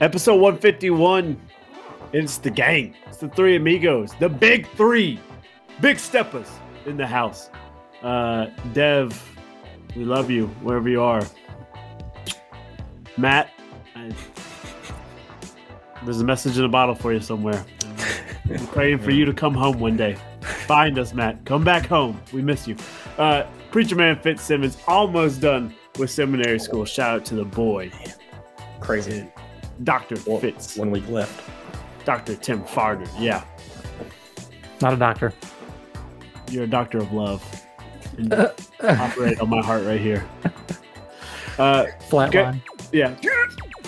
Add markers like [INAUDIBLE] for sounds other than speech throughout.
Episode 151. It's the gang. It's the three amigos. The big three. Big steppers in the house. Uh, Dev, we love you wherever you are. Matt, I, there's a message in a bottle for you somewhere. I'm praying for you to come home one day. Find us, Matt. Come back home. We miss you. Uh, Preacher Man Fitzsimmons almost done with seminary school. Shout out to the boy, Crazy. Dr. One- Fitz, One week left. Dr. Tim Farner. Yeah, Not a doctor. you're a doctor of love. And [LAUGHS] operate on my heart right here. Uh, Flatline. yeah.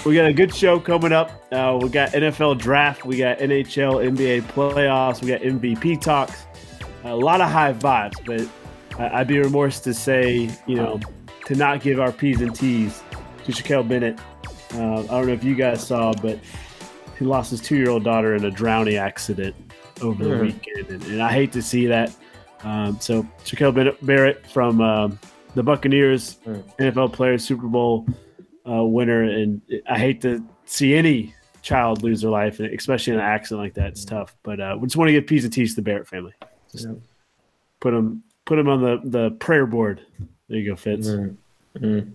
We got a good show coming up. Uh, we got NFL draft. We got NHL, NBA playoffs. We got MVP talks. A lot of high vibes, but I- I'd be remorse to say, you know, to not give our P's and T's to Shaquille Barrett. Uh, I don't know if you guys saw, but he lost his two year old daughter in a drowning accident over the Mhm. weekend. And, and I hate to see that. Um, so, Shaquille Barrett from um, the Buccaneers, Mm. NFL player, Super Bowl uh, winner. And I hate to see any child lose their life, and especially in an accident like that. It's tough. But uh, we just want to give P's and T's to the Barrett family. Just Yeah. put them put them on the, the prayer board. There you go, Fitz. Mm. Mm.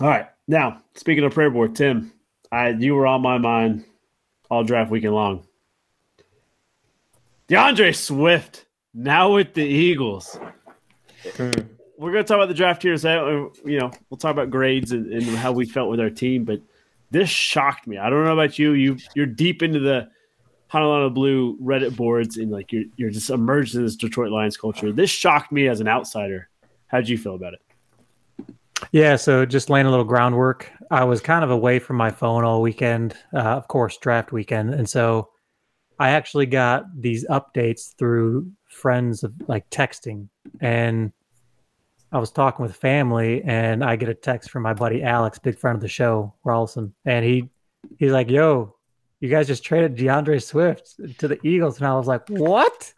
All right. Now, speaking of prayer board, Tim, I you were on my mind all draft weekend long. D'Andre Swift now with the Eagles. Mm. We're going to talk about the draft here. So, uh, you know, we'll talk about grades and, and how we felt with our team. But this shocked me. I don't know about you. You you're deep into the Honolulu Blue Reddit boards and like you're you're just immersed in this Detroit Lions culture. This shocked me as an outsider. How'd you feel about it? Yeah, so just laying a little groundwork. I was kind of away from my phone all weekend, uh, of course, draft weekend. And so I actually got these updates through friends of like texting. And I was talking with family and I get a text from my buddy Alex, big friend of the show, Rawlson. And he he's like, Yo, you guys just traded D'Andre Swift to the Eagles. And I was like, What?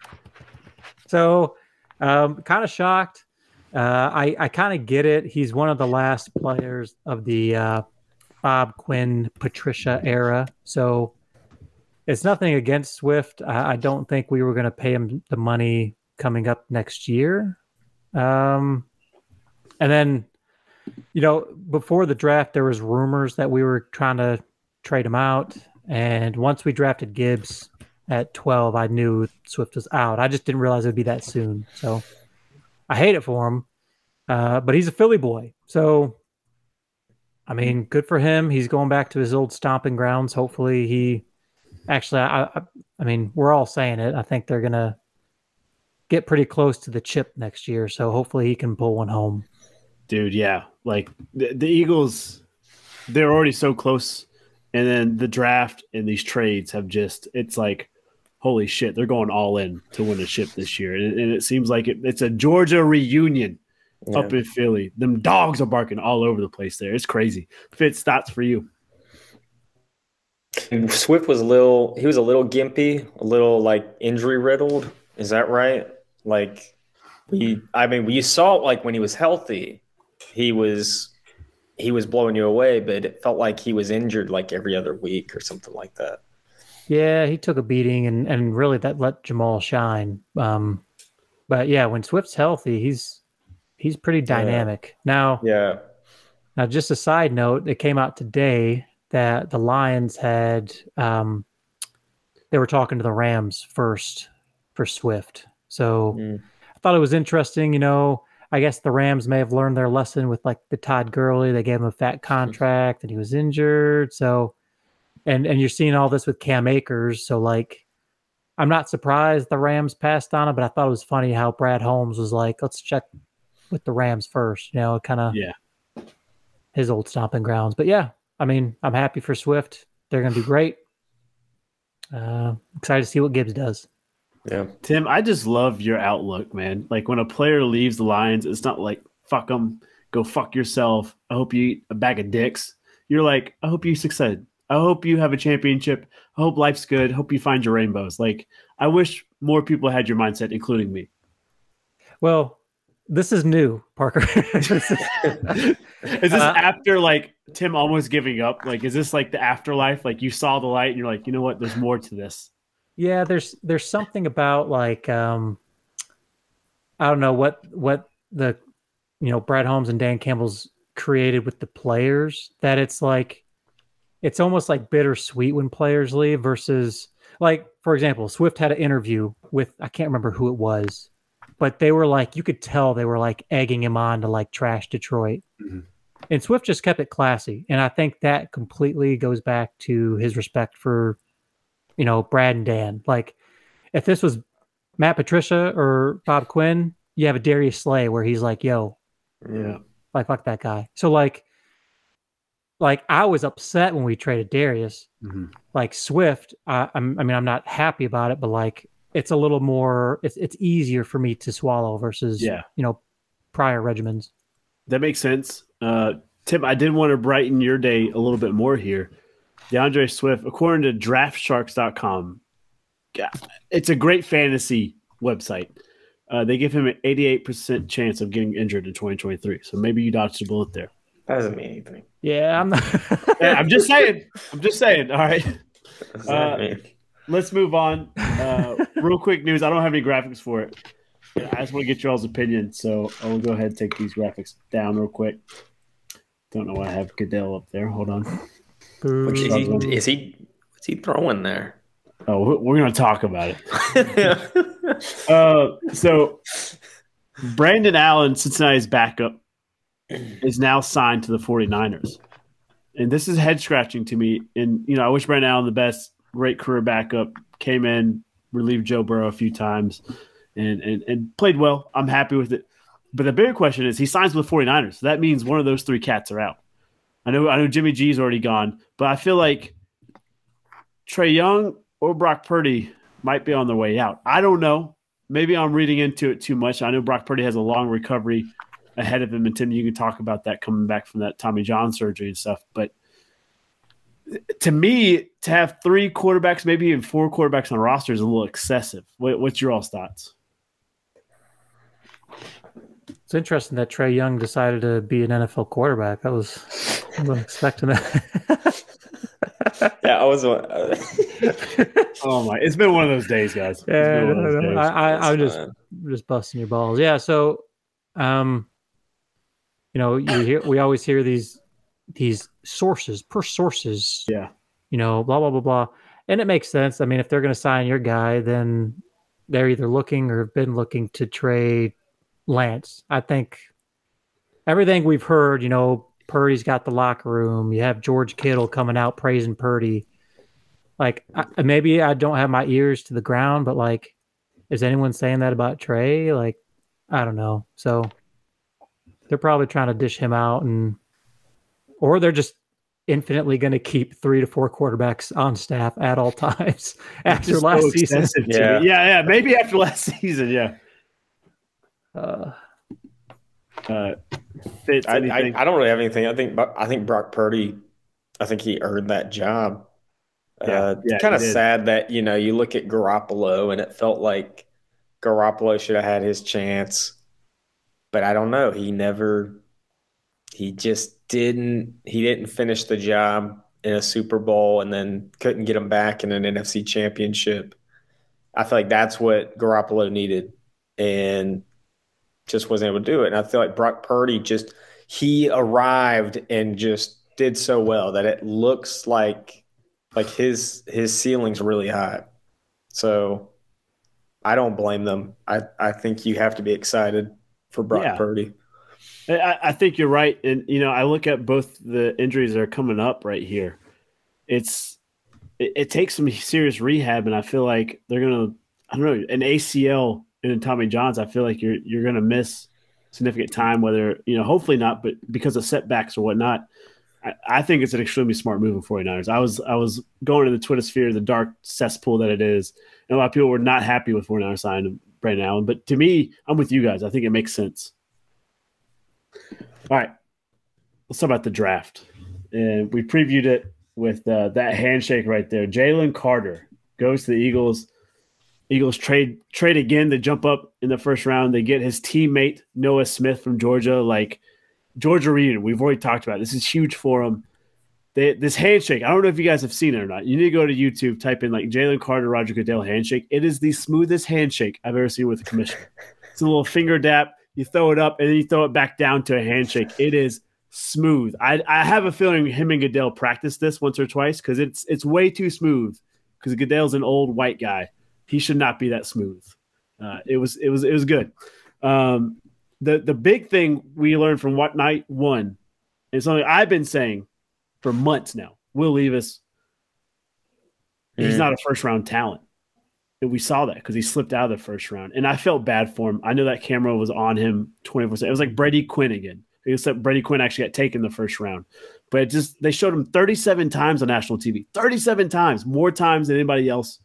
So um, kind of shocked. Uh, I I kind of get it. He's one of the last players of the uh, Bob Quinn Patricia era, so it's nothing against Swift. I, I don't think we were going to pay him the money coming up next year. Um, and then, you know, before the draft, there was rumors that we were trying to trade him out, and once we drafted Gibbs at twelve, I knew Swift was out. I just didn't realize it would be that soon. So. I hate it for him, uh, but he's a Philly boy. So, I mean, good for him. He's going back to his old stomping grounds. Hopefully, he actually, I, I, I mean, we're all saying it. I think they're gonna get pretty close to the chip next year. So hopefully, he can pull one home. Dude, yeah. Like the, the Eagles, they're already so close. And then the draft and these trades have just, it's like, holy shit, they're going all in to win a ship this year. And, and it seems like it, it's a Georgia reunion up in Philly. Them dogs are barking all over the place there. It's crazy. Fitz, thoughts for you. Swift was a little. He was a little gimpy, a little like injury riddled. Is that right? Like we. I mean, we saw like when he was healthy, he was he was blowing you away, but it felt like he was injured like every other week or something like that. Yeah, he took a beating, and and really that let Jamaal shine. Um, but yeah, when Swift's healthy, he's he's pretty dynamic. Now, Yeah. Now, just a side note, it came out today that the Lions had um, they were talking to the Rams first for Swift. So Mm. I thought it was interesting. You know, I guess the Rams may have learned their lesson with like the Todd Gurley. They gave him a fat [LAUGHS] contract, and he was injured. So, and and you're seeing all this with Cam Akers. So like. I'm not surprised the Rams passed on it, but I thought it was funny how Brad Holmes was like, "Let's check with the Rams first. You know, kind of Yeah. his old stomping grounds. But yeah, I mean, I'm happy for Swift. They're going to do great. Uh, excited to see what Gibbs does. Yeah. Tim, I just love your outlook, man. Like when a player leaves the Lions, it's not like fuck them, go fuck yourself. I hope you eat a bag of dicks. You're like, I hope you succeed. I hope you have a championship. I hope life's good. Hope you find your rainbows. Like I wish more people had your mindset, including me. Well, this is new, Parker. [LAUGHS] is, [LAUGHS] is this uh, after like Tim almost giving up? Like, is this like the afterlife? Like you saw the light and you're like, you know what? There's more to this. Yeah, there's there's something about like um I don't know what what the you know Brad Holmes and Dan Campbell's created with the players that it's like it's almost like bittersweet when players leave versus like for example Swift had an interview with I can't remember who it was but they were like you could tell they were like egging him on to like trash Detroit mm-hmm. and Swift just kept it classy and I think that completely goes back to his respect for you know, Brad and Dan. Like, if this was Matt Patricia or Bob Quinn, you have a Darius Slay where he's like, "Yo, yeah, like fuck that guy." So like, like I was upset when we traded Darius. Mm-hmm. Like Swift, I, I'm, I mean, I'm not happy about it, but like, it's a little more. It's it's easier for me to swallow versus yeah, you know, prior regimens. That makes sense. Uh, Tim, I did want to brighten your day a little bit more here. D'Andre Swift, according to draftsharks.com, it's a great fantasy website. Uh, they give him an 88% chance of getting injured in 2023. So maybe you dodged a bullet there. That doesn't mean anything. Yeah, I'm not. [LAUGHS] yeah, I'm just saying. I'm just saying. All right. Uh, let's move on. Uh, real quick news. I don't have any graphics for it. I just want to get y'all's opinion. So I will go ahead and take these graphics down real quick. Don't know why I have Goodell up there. Hold on. Which is he, is he what's he throwing there? Oh, we're gonna talk about it. [LAUGHS] uh, so Brandon Allen, Cincinnati's backup, is now signed to the 49ers. And this is head scratching to me. And you know, I wish Brandon Allen the best, great career backup, came in, relieved Joe Burrow a few times and and, and played well. I'm happy with it. But the bigger question is he signs with the 49ers. So that means one of those three cats are out. I know I know Jimmy G's already gone, but I feel like Trey Young or Brock Purdy might be on their way out. I don't know. Maybe I'm reading into it too much. I know Brock Purdy has a long recovery ahead of him, and Tim, you can talk about that coming back from that Tommy John surgery and stuff. But to me, to have three quarterbacks, maybe even four quarterbacks on a roster is a little excessive. What, what's your all thoughts? It's interesting that Trey Young decided to be an NFL quarterback. That was I wasn't expecting that. yeah, I was. Uh, [LAUGHS] oh my! It's been one of those days, guys. Yeah, no, no, I, am just just busting your balls. Yeah. So, um, you know, you hear we always hear these these sources per sources. Yeah. You know, blah blah blah blah, and it makes sense. I mean, if they're going to sign your guy, then they're either looking or have been looking to trade Lance. I think everything we've heard, you know, Purdy's got the locker room. You have George Kittle coming out praising Purdy. Like I, maybe I don't have my ears to the ground, but like, is anyone saying that about Trey? Like, I don't know. So they're probably trying to dish him out, and or they're just infinitely going to keep three to four quarterbacks on staff at all [LAUGHS] times after last so season. Yeah. yeah, yeah, maybe after last [LAUGHS] season. Yeah. Uh, uh, I, I, I, don't really have anything. I think I think Brock Purdy, I think he earned that job. Yeah, uh, yeah kind of sad that you know you look at Garoppolo and it felt like Garoppolo should have had his chance, but I don't know. He never. He just didn't. He didn't finish the job in a Super Bowl and then couldn't get him back in an NFC Championship. I feel like that's what Garoppolo needed, and just wasn't able to do it. And I feel like Brock Purdy just he arrived and just did so well that it looks like like his his ceiling's really high. So I don't blame them. I, I think you have to be excited for Brock yeah. Purdy. I, I think you're right. And you know, I look at both the injuries that are coming up right here. It's it, it takes some serious rehab, and I feel like they're gonna I don't know, an ACL and Tommy Johns, I feel like you're you're going to miss significant time. Whether you know, hopefully not, but because of setbacks or whatnot. I, think it's an extremely smart move for 49ers. I was I was going to the Twitter sphere, the dark cesspool that it is, and a lot of people were not happy with 49ers signing Brandon Allen. But to me, I'm with you guys. I think it makes sense. All right, let's talk about the draft. And we previewed it with uh, that handshake right there. Jalen Carter goes to the Eagles Eagles trade trade again to jump up in the first round. They get his teammate Nolan Smith from Georgia. Like Georgia reunion, we've already talked about. It. This is huge for him. They, this handshake, I don't know if you guys have seen it or not. You need to go to YouTube, type in like Jalen Carter, Roger Goodell handshake. It is the smoothest handshake I've ever seen with a commissioner. [LAUGHS] it's a little finger dap. You throw it up and then you throw it back down to a handshake. It is smooth. I, I have a feeling him and Goodell practiced this once or twice because it's it's way too smooth. Because Goodell's an old white guy, he should not be that smooth. Uh, it was it was it was good. Um, the the big thing we learned from what night one is something I've been saying for months now. Will Levis, mm. he's not a first round talent. And we saw that because he slipped out of the first round. And I felt bad for him. I know that camera was on him 24 7. It was like Brady Quinn again. Except Brady Quinn actually got taken the first round. But it just they showed him 37 times on national TV. 37 times, more times than anybody else.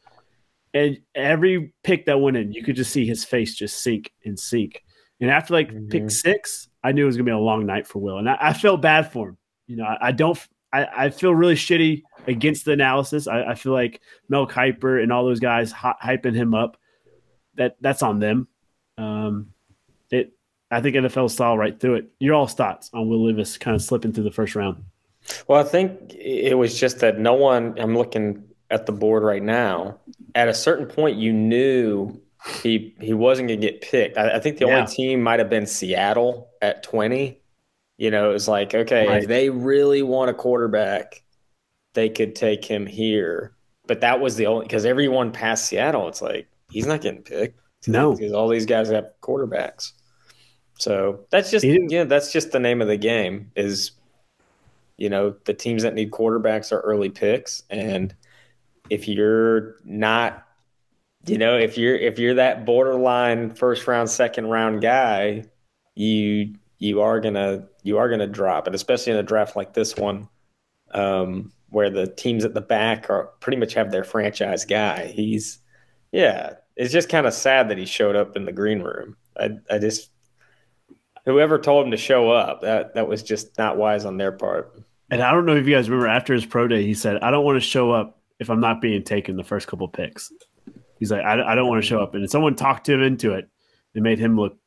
And every pick that went in, you could just see his face just sink and sink. And after like mm-hmm. pick six, I knew it was gonna be a long night for Will. And I, I felt bad for him. You know, I, I don't I, I, feel really shitty against the analysis. I, I, feel like Mel Kiper and all those guys hyping him up. That that's on them. Um, it I think NFL saw right through it. Your all thoughts on Will Levis kind of slipping through the first round? Well, I think it was just that no one. I'm looking at the board right now. At a certain point, you knew he he wasn't going to get picked. I, I think the yeah. only team might have been Seattle at 20 you know, it was like, okay, right. if they really want a quarterback, they could take him here. But that was the only because everyone past Seattle, it's like he's not getting picked. No, because all these guys have quarterbacks. So that's just you know, that's just the name of the game. Is you know the teams that need quarterbacks are early picks, and if you're not, you know, if you're if you're that borderline first round, second round guy, you you are gonna you are gonna drop, and especially in a draft like this one, um, where the teams at the back are pretty much have their franchise guy. He's yeah, it's just kind of sad that he showed up in the green room. I I just whoever told him to show up that that was just not wise on their part. And I don't know if you guys remember after his pro day, he said, "I don't want to show up if I'm not being taken the first couple picks." He's like, I, I don't want to show up," and someone talked him into it. It made him look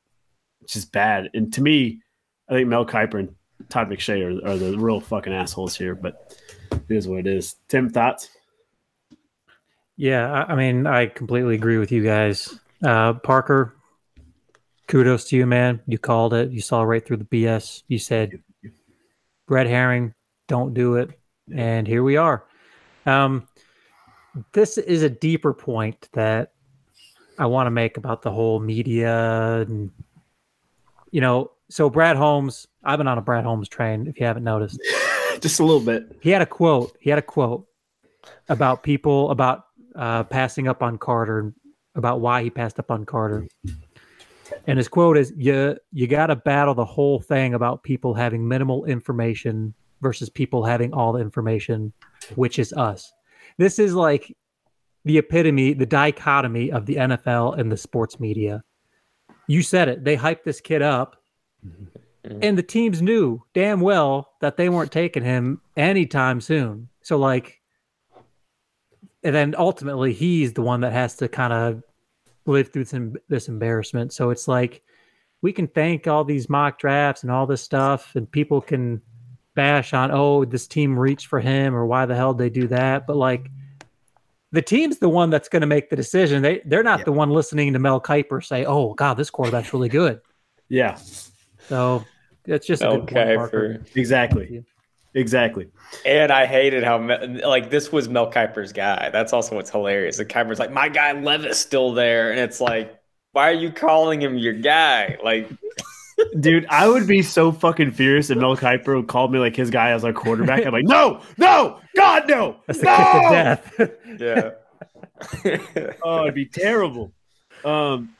just bad. And to me, I think Mel Kiper and Todd McShay are, are the real fucking assholes here, but it is what it is. Tim, thoughts? Yeah, I mean, I completely agree with you guys. Uh, Parker, kudos to you, man. You called it. You saw right through the BS. You said, Red Herring, don't do it. And here we are. Um, this is a deeper point that I want to make about the whole media and, you know, so Brad Holmes, I've been on a Brad Holmes train. If you haven't noticed, [LAUGHS] just a little bit. He had a quote. He had a quote about people about uh, passing up on Carter, about why he passed up on Carter. And his quote is, "You you got to battle the whole thing about people having minimal information versus people having all the information, which is us." This is like the epitome, the dichotomy of the NFL and the sports media. You said it. They hyped this kid up Mm-hmm. And the teams knew damn well that they weren't taking him anytime soon. So like and then ultimately he's the one that has to kind of live through some this embarrassment. So it's like we can thank all these mock drafts and all this stuff and people can bash on oh this team reached for him or why the hell did they do that but like the team's the one that's going to make the decision they they're not yeah. the one listening to Mel Kiper say oh god this quarterback's really good yeah so it's just okay for exactly, exactly. And I hated how like this was Mel Kiper's guy. That's also what's hilarious. The Kiper's like my guy Levis still there, and it's like, why are you calling him your guy? Like. [LAUGHS] Dude, I would be so fucking furious if Mel Kiper called me like his guy as our quarterback. I'm like, no, no, God, no, That's no! kick of death. yeah. [LAUGHS] oh, it'd be terrible. Um,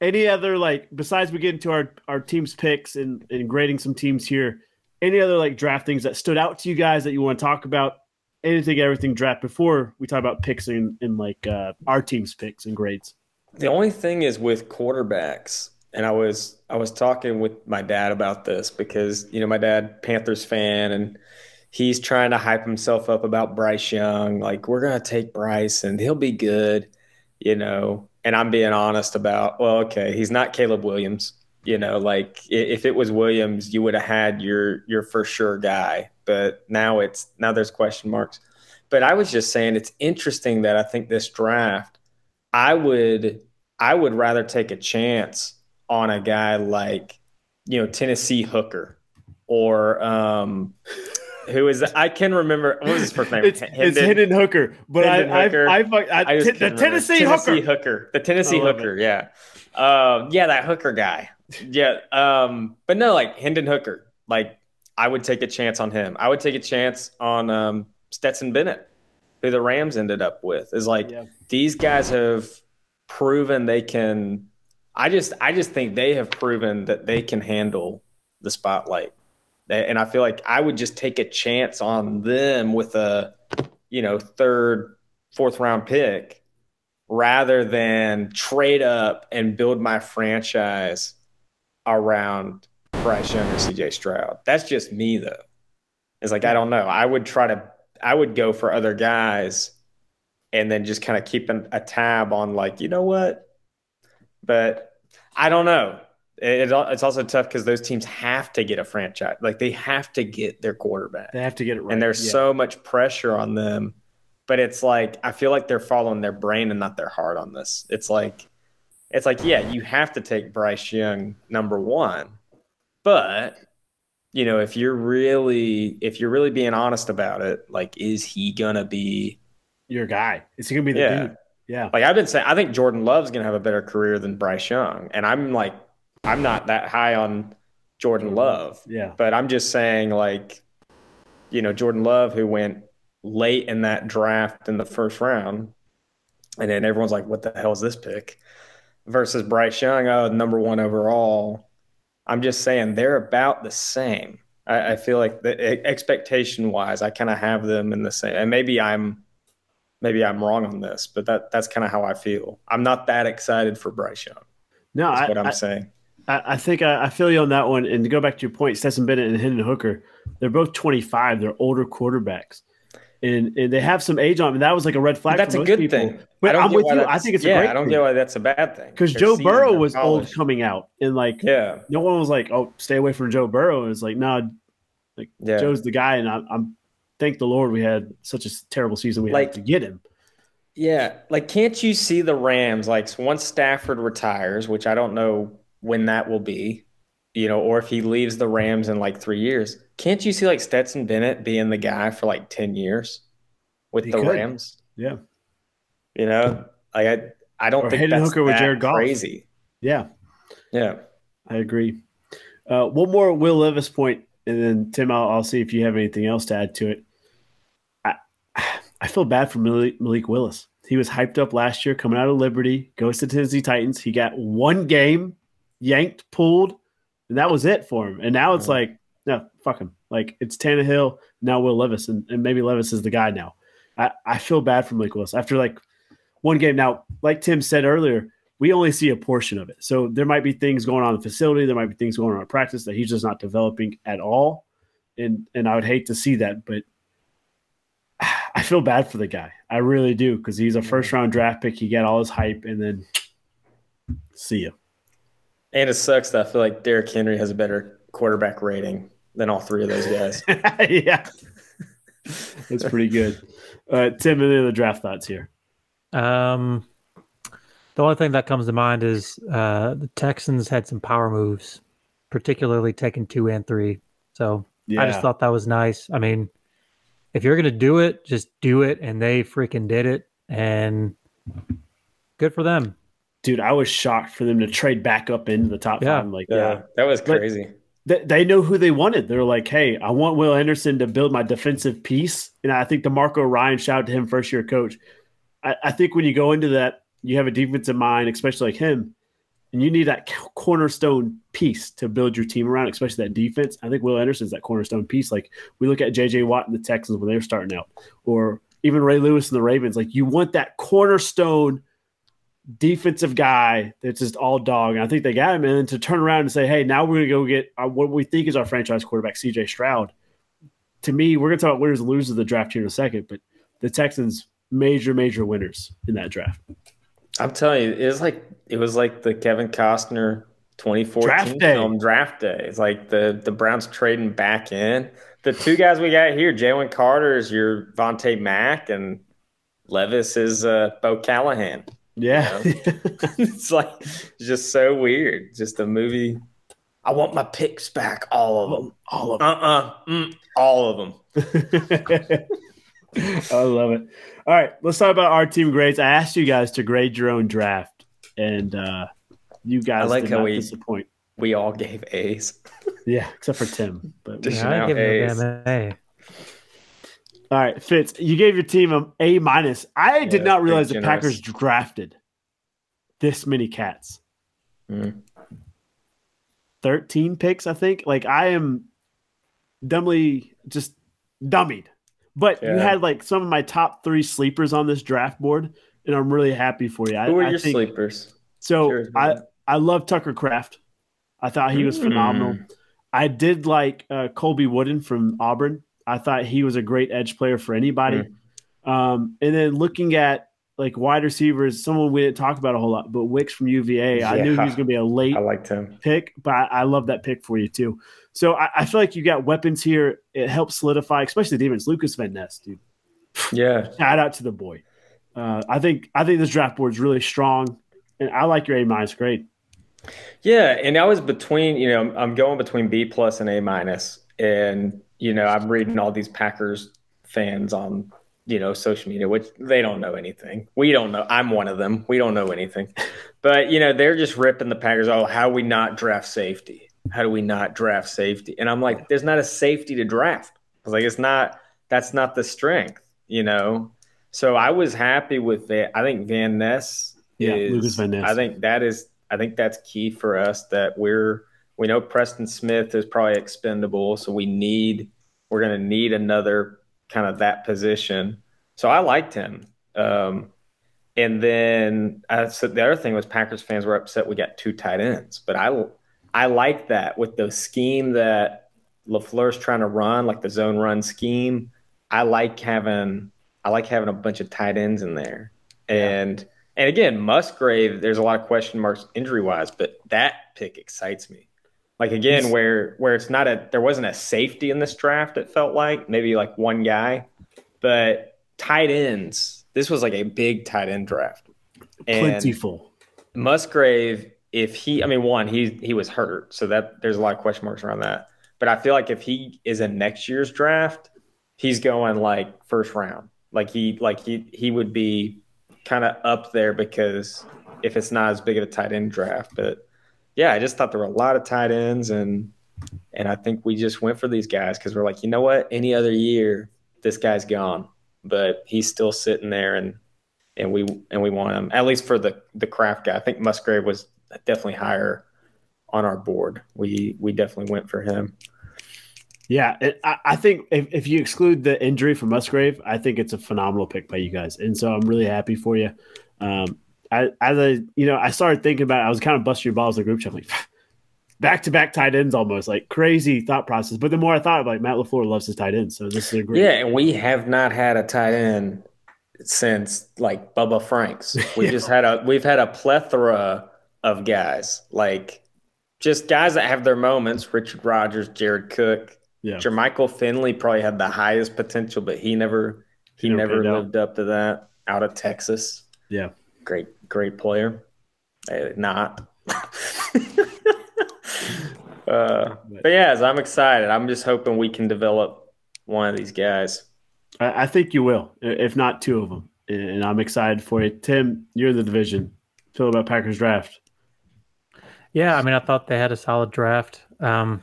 any other like besides we get into our our teams picks and, and grading some teams here any other like draft things that stood out to you guys that you want to talk about? Anything everything draft before we talk about picks and, and like uh, our teams picks and grades. The only thing is with quarterbacks and i was i was talking with my dad about this because you know my dad panthers fan and he's trying to hype himself up about bryce young like we're gonna take bryce and he'll be good you know and I'm being honest about, well, okay, he's not Caleb Williams. You know, like if it was Williams, you would have had your your for sure guy. But now it's now there's question marks. But I was just saying it's interesting that I think this draft, I would I would rather take a chance on a guy like, you know, Tennessee Hooker or um who is I can remember what was his first name? [LAUGHS] It's Hendon, it's Hendon Hooker, but I, Hooker. I, I, I, I t- the Tennessee, Tennessee Hooker. Hooker, the Tennessee Hooker, it. yeah, um, yeah, that Hooker guy, yeah, um, but no, like Hendon Hooker, like I would take a chance on him. I would take a chance on um, Stetson Bennett, who the Rams ended up with. Is like yeah. these guys have proven they can. I just, I just think they have proven that they can handle the spotlight and I feel like I would just take a chance on them with a, you know, third, fourth round pick rather than trade up and build my franchise around Bryce Young or CJ Stroud. That's just me though. It's like I don't know. I would try to I would go for other guys and then just kind of keep an, a tab on like, you know what? But I don't know it, it's also tough because those teams have to get a franchise. Like they have to get their quarterback. They have to get it right. And there's yeah. so much pressure on them. But it's like I feel like they're following their brain and not their heart on this. It's like it's like, yeah, you have to take Bryce Young number one. But you know, if you're really if you're really being honest about it, like is he gonna be your guy? Is he gonna be the yeah. dude? Yeah. Like I've been saying I think Jordan Love's gonna have a better career than Bryce Young. And I'm like I'm not that high on Jordan Love. Yeah. But I'm just saying, like, you know, Jordan Love, who went late in that draft in the first round, and then everyone's like, what the hell is this pick? Versus Bryce Young, oh, number one overall. I'm just saying they're about the same. I, I feel like the expectation wise, I kind of have them in the same. And maybe I'm maybe I'm wrong on this, but that that's kind of how I feel. I'm not that excited for Bryce Young. No, I, what I'm I, saying. I, I think I, I, feel you on that one. And to go back to your point, Stetson Bennett and Hendon Hooker, they're both 25. They're older quarterbacks. And, and they have some age on them. And that was like a red flag. But that's a good people. thing. But I'm with you. I think it's yeah, a great I don't thing. get why that's a bad thing. Because Joe Burrow was old coming out. And like, yeah, no one was like, oh, stay away from Joe Burrow. And it's like, no, nah, like yeah. Joe's the guy. And I, I'm, thank the Lord we had such a terrible season we like, had to get him. Yeah. Like, can't you see the Rams? Like, once Stafford retires, which I don't know when that will be, you know, or if he leaves the Rams in like three years, can't you see like Stetson Bennett being the guy for like 10 years with he the could. Rams? Yeah. You know, like I, I don't or think that's Hooker with Jared Goff. crazy. Yeah. Yeah. I agree. Uh, one more Will Levis point, and then Tim, I'll, I'll, see if you have anything else to add to it. I, I feel bad for Malik, Malik Willis. He was hyped up last year coming out of Liberty, goes to Tennessee Titans. He got one game yanked, pulled, and that was it for him. And now it's like, no, fuck him. Like it's Tannehill now, Will Levis, and, and maybe Levis is the guy now. I, I feel bad for Malik Willis after like one game. Now, like Tim said earlier, we only see a portion of it. So there might be things going on in the facility, there might be things going on in practice that he's just not developing at all. And and I would hate to see that, but [SIGHS] I feel bad for the guy. I really do because he's a first round draft pick. He got all his hype, and then see you. And it sucks that I feel like Derrick Henry has a better quarterback rating than all three of those guys. [LAUGHS] yeah. That's pretty good. Uh, Tim, any other draft thoughts here? Um, the only thing that comes to mind is uh, the Texans had some power moves, particularly taking two and three. So yeah. I just thought that was nice. I mean, if you're going to do it, just do it. And they freaking did it. And good for them dude, I was shocked for them to trade back up into the top yeah. five. like, yeah, yeah, that was crazy. They, they know who they wanted. They're like, hey, I want Will Anderson to build my defensive piece. And I think DeMarco Ryan, shout out to him, first year coach. I, I think when you go into that, you have a defensive mind, especially like him, and you need that cornerstone piece to build your team around, especially that defense. I think Will Anderson's that cornerstone piece. Like we look at JJ Watt and the Texans when they were starting out, or even Ray Lewis and the Ravens. Like you want that cornerstone defensive guy that's just all dog. And I think they got him. And then to turn around and say, hey, now we're going to go get our, what we think is our franchise quarterback, CJ Stroud. To me, we're going to talk about winners and losers of the draft here in a second, but the Texans, major, major winners in that draft. I'm telling you, it was like it was like the Kevin Costner 2014 Draft day. film draft day. It's like the the Browns trading back in. The two guys we got here, Jalen Carter is your Vontae Mack, and Levis is uh, Bo Callahan. Yeah. [LAUGHS] it's like it's just so weird. Just a movie. I want my picks back, all of them. All of them, Uh uh mm, all of them. them. [LAUGHS] I love it. All right, let's talk about our team grades. I asked you guys to grade your own draft, and uh, you guys I like did how not we- disappoint. We all gave A's. Yeah, except for Tim. But Just- Yeah, I now give A's. him a damn A. all right, Fitz, you gave your team a A minus. I did not realize the. Packers drafted this many cats. Mm. 13 picks, I think. Like I am dumbly just dummied. But you had like some of my top three sleepers on this draft board, and I'm really happy for you. I, Who are I your think, sleepers? So about I. I love Tucker Kraft. I thought he was phenomenal. Mm. I did like uh, Colby Wooden from Auburn. I thought he was a great edge player for anybody. Hmm. Um, and then looking at like wide receivers, someone we didn't talk about a whole lot, but Wicks from UVA. I knew he was going to be a late I liked him. pick, but I, I love that pick for you too. So I, I feel like you got weapons here. It helps solidify, especially the defense. Lucas Van Ness, dude. Yeah. Shout out to the boy. Uh, I think I think this draft board is really strong, and I like your A minus grade. Yeah, and I was between, you know, I'm going between B plus and A minus, and you know, I'm reading all these Packers fans on, you know, social media, which they don't know anything. We don't know. I'm one of them. We don't know anything, but you know, they're just ripping the Packers. Oh, how do we not draft safety? How do we not draft safety? And I'm like, there's not a safety to draft. I was like, it's not. That's not the strength, you know. So I was happy with it. I think Van Ness Yeah, is. Lucas Van Ness. I think that is. I think that's key for us. That we're we know Preston Smith is probably expendable, so we need we're going to need another kind of that position. So I liked him. Um, and then I said the other thing was Packers fans were upset we got two tight ends, but I I like that with the scheme that Lafleur's trying to run, like the zone run scheme. I like having I like having a bunch of tight ends in there, and and again Musgrave. There's a lot of question marks injury wise, but that pick excites me. Like again, where where it's not a there wasn't a safety in this draft. It felt like maybe like one guy, but tight ends. This was like a big tight end draft. And Plentiful. Musgrave, if he, I mean, one, he he was hurt, so that there's a lot of question marks around that. But I feel like if he is in next year's draft, he's going like first round. Like he, like he, he would be kind of up there because if it's not as big of a tight end draft. But yeah, I just thought there were a lot of tight ends, and and I think we just went for these guys because we're like, you know what? Any other year, this guy's gone, but he's still sitting there, and and we and we want him at least for the the Kraft guy. I think Musgrave was definitely higher on our board. We we definitely went for him. Yeah, it, I, I think if, if you exclude the injury from Musgrave, I think it's a phenomenal pick by you guys, and so I'm really happy for you. Um, I, as I, you know, I started thinking about, it, I was kind of busting your balls in the group chat, like back to back tight ends, almost like crazy thought process. But the more I thought, about like Matt Lafleur loves his tight ends, so this is a great. Yeah, and we have not had a tight end since like Bubba Franks. [LAUGHS] We Yeah. just had a we've had a plethora of guys like just guys that have their moments. Richard Rogers, Jared Cook, yeah. Jermichael Finley probably had the highest potential, but he never he, He never never panned out. lived up to that. Out of Texas, Yeah. great great player. Eh, not. [LAUGHS] uh, but yeah, I'm excited. I'm just hoping we can develop one of these guys. I, I think you will, if not two of them, and I'm excited for you. Tim, you're in the division. Feel about Packers draft. Yeah, I mean, I thought they had a solid draft. Um,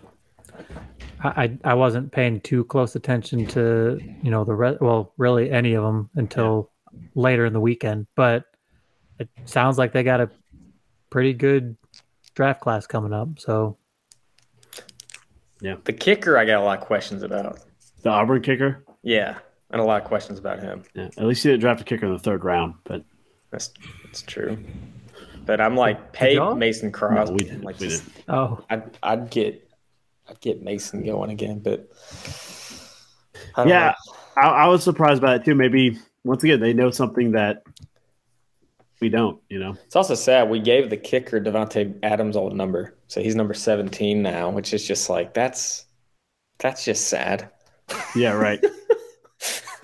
I I I wasn't paying too close attention to you know the re- well really any of them until later in the weekend, but it sounds like they got a pretty good draft class coming up. So yeah, The kicker, I got a lot of questions about. The Auburn kicker. Yeah, and a lot of questions about him. Yeah, at least he didn't draft a kicker in the third round, but That's that's true. But I'm like, pay y'all? Mason no, we didn't. Like, we just- didn't. oh I'd I'd get I'd get Mason going again, but I Yeah. I, I was surprised by it too. Maybe once again they know something that we don't. You know, It's also sad. We gave the kicker Davante Adams' old number, so he's number seventeen now, which is just like that's that's just sad. yeah, right. [LAUGHS]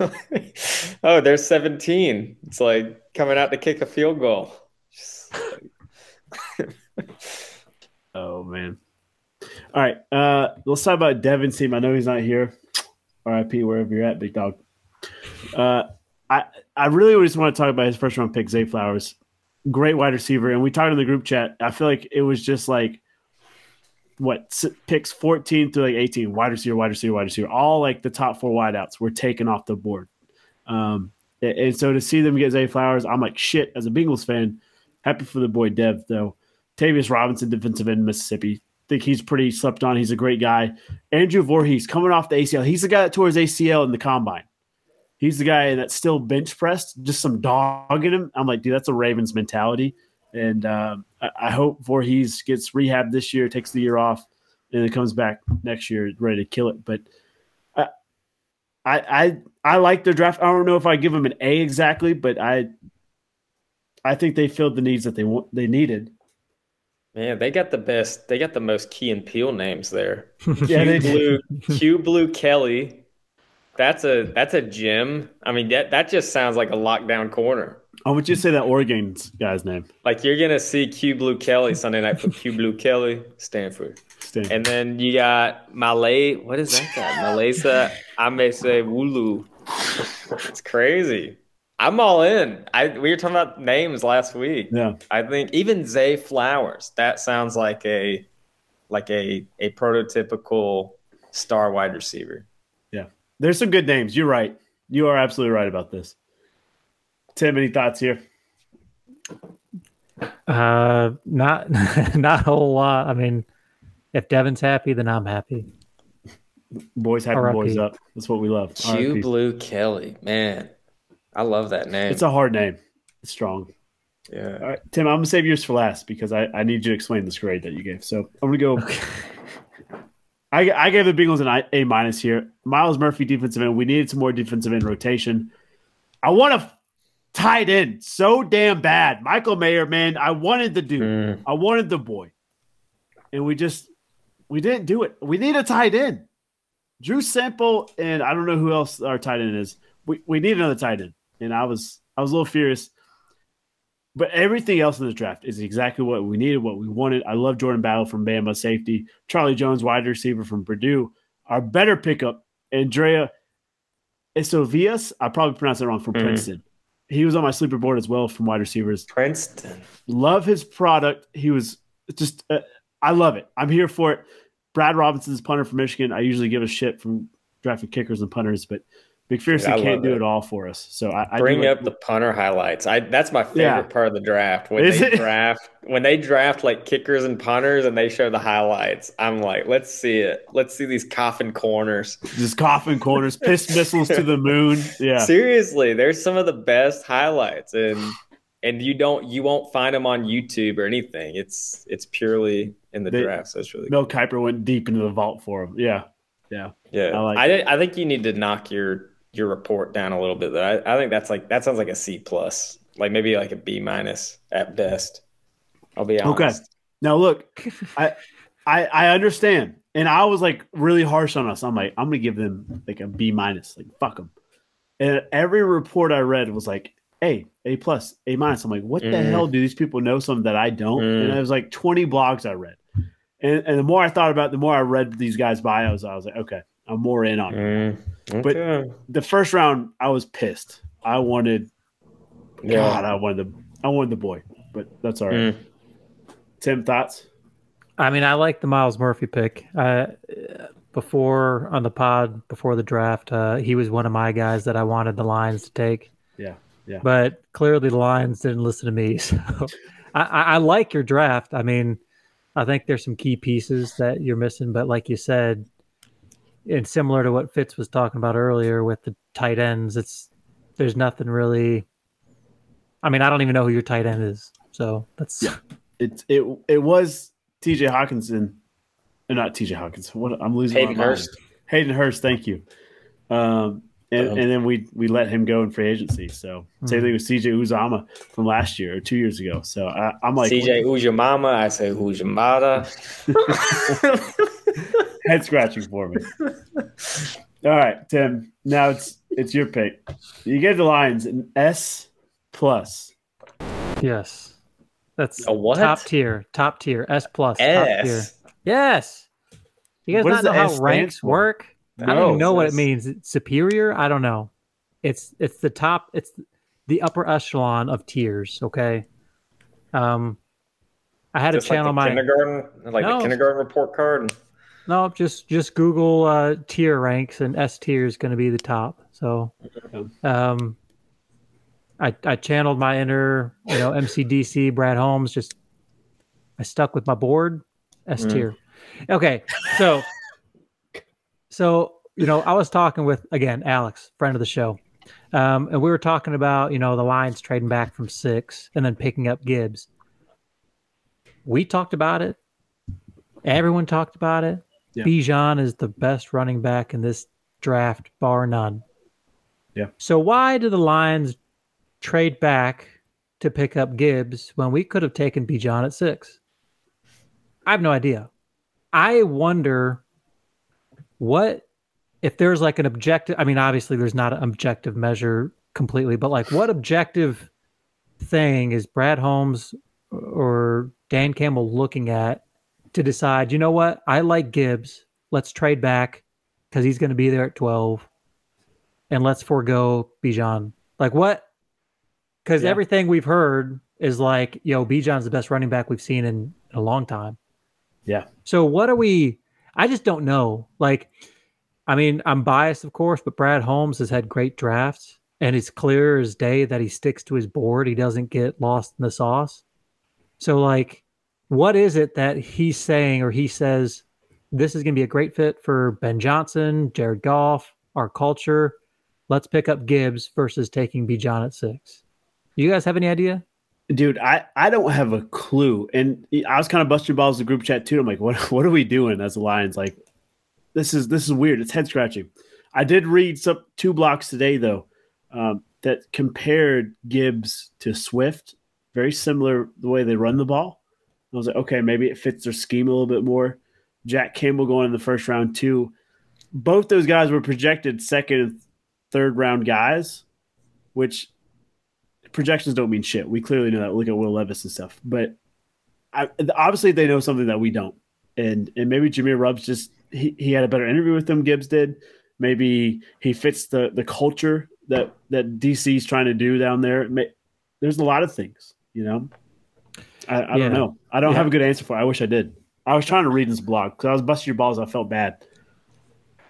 oh, there's seventeen. It's like coming out to kick a field goal. [LAUGHS] Oh man. All right, uh, let's talk about Devin's team. I know he's not here. R.I.P. Wherever you're at, big dog. Uh, I I really just want to talk about his first round pick, Zay Flowers. Great wide receiver, and we talked in the group chat. I feel like it was just like what picks 14 through like 18, wide receiver, wide receiver, wide receiver. All like the top four wideouts were taken off the board. Um, and, so to see them get Zay Flowers, I'm like shit. As a Bengals fan, happy for the boy Dev though. Tavius Robinson, defensive end, Mississippi. Think he's pretty slept on. He's a great guy. Andrew Voorhees coming off the ACL. He's the guy that tore his ACL in the combine. He's the guy that's still bench pressed, just some dog in him. I'm like, dude, that's a Ravens mentality. And um, I, I hope Voorhees gets rehab this year, takes the year off, and then comes back next year ready to kill it. But I, I, I, I like their draft. I don't know if I give them an A exactly, but I, I think they filled the needs that they want, they needed. Man, they got the best. They got the most Key and Peele names there. [LAUGHS] Yeah, they Kyu Blu, Kyu Blu Kelly. That's a that's a gym. I mean, that that just sounds like a lockdown corner. I would just say that Oregon guy's name. Like you're gonna see Kyu Blu Kelly Sunday night for Kyu Blu Kelly, Stanford. Stan. And then you got Malay. What is that guy? Malaysa Amese Wulu. It's crazy. I'm all in. I we were talking about names last week. yeah. I think even Zay Flowers. That sounds like a like a a prototypical star wide receiver. There's some good names. You're right. You are absolutely right about this. Tim, any thoughts here? Uh, not [LAUGHS] not a whole lot. I mean, if Devin's happy, then I'm happy. Boys happy, RIP. boys up. That's what we love. Kyu Blu Kelly, man, I love that name. It's a hard name. It's strong. yeah. All right, Tim, I'm gonna save yours for last because I, I need you to explain this grade that you gave. So I'm gonna go. I, I gave the Bengals an A minus here. Myles Murphy defensive end. We needed some more defensive end rotation. I want a tight end so damn bad. Michael Mayer, man, I wanted the dude. Mm. I wanted the boy, and we just we didn't do it. We need a tight end. Drew Sample and I don't know who else our tight end is. We we need another tight end, and I was I was a little furious. But everything else in the draft is exactly what we needed, what we wanted. I love Jordan Battle from Bama safety, Charlie Jones wide receiver from Purdue. Our better pickup, Andrei Iosivas. I probably pronounced it wrong from Mhm. Princeton. He was on my sleeper board as well from wide receivers Princeton. love his product. He was just, uh, I love it. I'm here for it. Brad Robinson's punter from Michigan. I usually give a shit from drafting kickers and punters, but McPherson Dude, can't do it. it all for us. So I, Bring like- up the punter highlights. I that's my favorite Yeah. part of the draft when Is they it? [LAUGHS] draft when they draft like kickers and punters and they show the highlights. I'm like, let's see it. Let's see these coffin corners. just coffin corners, piss [LAUGHS] missiles to the moon. Yeah, Seriously, there's some of the best highlights and and you don't you won't find them on YouTube or anything. It's it's purely in the They- draft. So it's really Mel Kiper went deep into the vault for him. Yeah, Yeah, I I like I, I think you need to knock your your report down a little bit. Though. I, I think that's like that sounds like a C plus, like maybe like a B minus at best. I'll be honest. Okay. Now look, I, I I understand, and I was like really harsh on us. I'm like, I'm gonna give them like a B minus, like fuck them. And every report I read was like A, A plus, A minus. I'm like, what the Mhm. hell do these people know something that I don't? Mm. And it was like 20 blogs I read, and and the more I thought about, it, the more I read these guys' bios. I was like, okay, I'm more in on it. Mm, But- The first round, I was pissed. I wanted, yeah. God, I wanted the, I wanted the boy, but that's all right. Mm. Tim, thoughts? I mean, I like the Myles Murphy pick. Uh, before on the pod, before the draft, uh, he was one of my guys that I wanted the Lions to take. Yeah, yeah. But clearly, the Lions didn't listen to me. [LAUGHS] So I, I, I like your draft. I mean, I think there's some key pieces that you're missing. But like you said, and similar to what Fitz was talking about earlier with the tight ends, it's there's nothing really. I mean, I don't even know who your tight end is. So that's Yeah. it it it was T.J. Hockenson, uh, not T.J. Hockenson. What I'm losing Hayden my mind. Hurst. Hayden Hurst. Thank you. Um, and, Um, and then we we let him go in free agency. So same thing with CJ Uzomah from last year or two years ago. So I, I'm like CJ, who's your mama? I say, who's your mother? Head scratching for me. All right, Tim. Now it's it's your pick. You gave the Lions an S plus. Yes. That's A what? top tier. Top tier. S plus. Top tier. Yes. You guys What not know how S ranks for? work? I don't even know what it means. It's superior? I don't know. It's it's the top. It's the upper echelon of tiers. Okay. Um, I had to Just like channel the my kindergarten, like No. the kindergarten report card. No. Just just Google uh, tier ranks, and S tier is going to be the top. So, um, I I channeled my inner you know MCDC Brad Holmes. Just I stuck with my board S Mm. tier. Okay, so so you know I was talking with again Alex, friend of the show, um, and we were talking about you know the Lions trading back from six and then picking up Gibbs. We talked about it. Everyone talked about it. Yeah. Bijan is the best running back in this draft, bar none. Yeah. So why do the Lions trade back to pick up Gibbs when we could have taken Bijan at six? I have no idea. I wonder what if there's like an objective. I mean, obviously there's not an objective measure completely, but like what objective thing is Brad Holmes or Dan Campbell looking at to decide, you know what, I like Gibbs. Let's trade back because he's going to be there at 12 and let's forego Bijan. Like what? Because Yeah. everything we've heard is like, yo, Bijan's the best running back we've seen in, in a long time. Yeah. So what are we? I just don't know. Like, I mean, I'm biased, of course, but Brad Holmes has had great drafts, and it's clear as day that he sticks to his board. He doesn't get lost in the sauce. So, like, what is it that he's saying or he says this is going to be a great fit for Ben Johnson, Jared Goff, our culture? Let's pick up Gibbs versus taking Bijan at six. You guys have any idea? Dude, I, I don't have a clue. And I was kind of busting balls in the group chat too. I'm like, what [LAUGHS] what are we doing as Lions? Like, this is this is weird. It's head scratching. I did read some two blocks today though um, that compared Gibbs to Swift. Very similar the way they run the ball. I was like, okay, maybe it fits their scheme a little bit more. Jack Campbell going in the first round too. Both those guys were projected second and third round guys, which projections don't mean shit. We clearly know that. Look at Will Levis and stuff. But I, obviously, they know something that we don't. And and maybe Jahmyr Rubs just he, he had a better interview with them. Gibbs did. Maybe he fits the the culture that that DC's trying to do down there. There's a lot of things, you know. I, I Yeah. don't know. I don't Yeah. have a good answer for. it. I wish I did. I was trying to read this blog because I was busting your balls. I felt bad.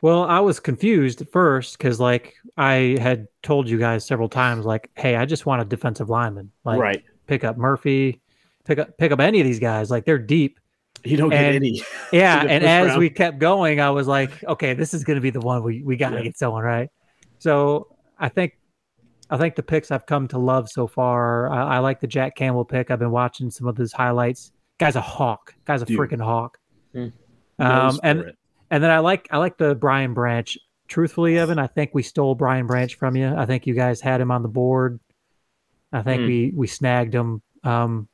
Well, I was confused at first because, like, I had told you guys several times, like, hey, I just want a defensive lineman. Like, right. pick up Murphy, pick up pick up any of these guys. Like, they're deep. You don't get any. [LAUGHS] Yeah, [LAUGHS] and as round. we kept going, I was like, okay, this is going to be the one we we got to Yeah. get someone right. So I think I think the picks I've come to love so far. I, I like the Jack Campbell pick. I've been watching some of his highlights. Guy's a hawk. Guy's a Dude. freaking hawk. Hmm. Um, and it. and then I like I like the Brian Branch. Truthfully, Evan, I think we stole Brian Branch from you. I think you guys had him on the board. I think Hmm. we we snagged him. Um,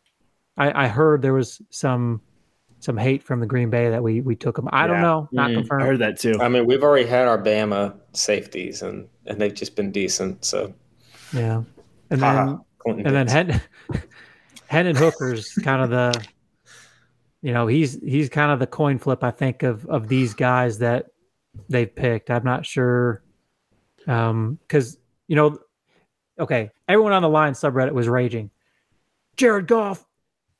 I, I heard there was some some hate from the Green Bay that we we took him. I don't know, not Hmm. I heard that too. I mean, we've already had our Bama safeties, and and they've just been decent. So, Yeah, and then and then Dix. Hen [LAUGHS] Hendon Hooker's kind of the, you know, he's he's kind of the coin flip. I think of of these guys that they've picked. I'm not sure, um, because you know, okay, everyone on the line subreddit was raging. Jared Goff,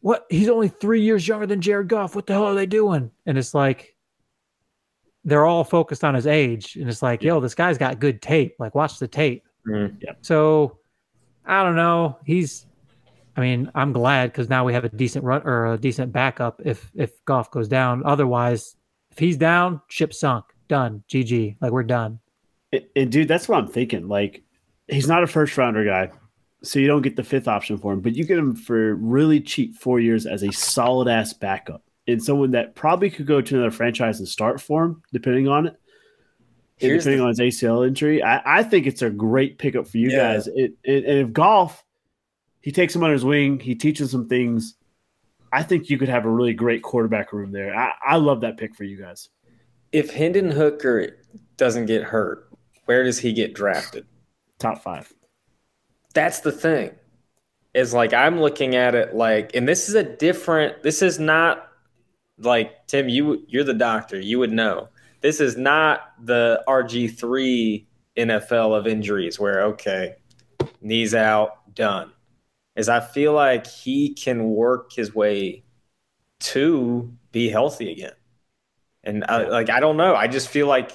what? He's only three years younger than Jared Goff. What the hell are they doing? And it's like. They're all focused on his age, and it's like, yo, this guy's got good tape. Like, watch the tape. Mm. So I don't know. He's I mean, I'm glad because now we have a decent run or a decent backup if if Goff goes down. Otherwise, if he's down, ship sunk. Done. GG. Like we're done. And, and dude, that's what I'm thinking. Like, he's not a first rounder guy, so you don't get the fifth option for him, but you get him for really cheap four years as a solid ass backup and someone that probably could go to another franchise and start for him, depending on it. Here's depending the- on his ACL injury. I, I think it's a great pickup for you Yeah. guys. It, it, and if Goff, he takes him under his wing, he teaches him things. I think you could have a really great quarterback room there. I, I love that pick for you guys. if Hendon Hooker doesn't get hurt, where does he get drafted? Top five. That's the thing. Is like I'm looking at it like, and this is a different. This is not like Tim. You you're the doctor. You would know. This is not the RG three NFL of injuries where okay, knees out, done. Is I feel like he can work his way to be healthy again, and I, like I don't know. I just feel like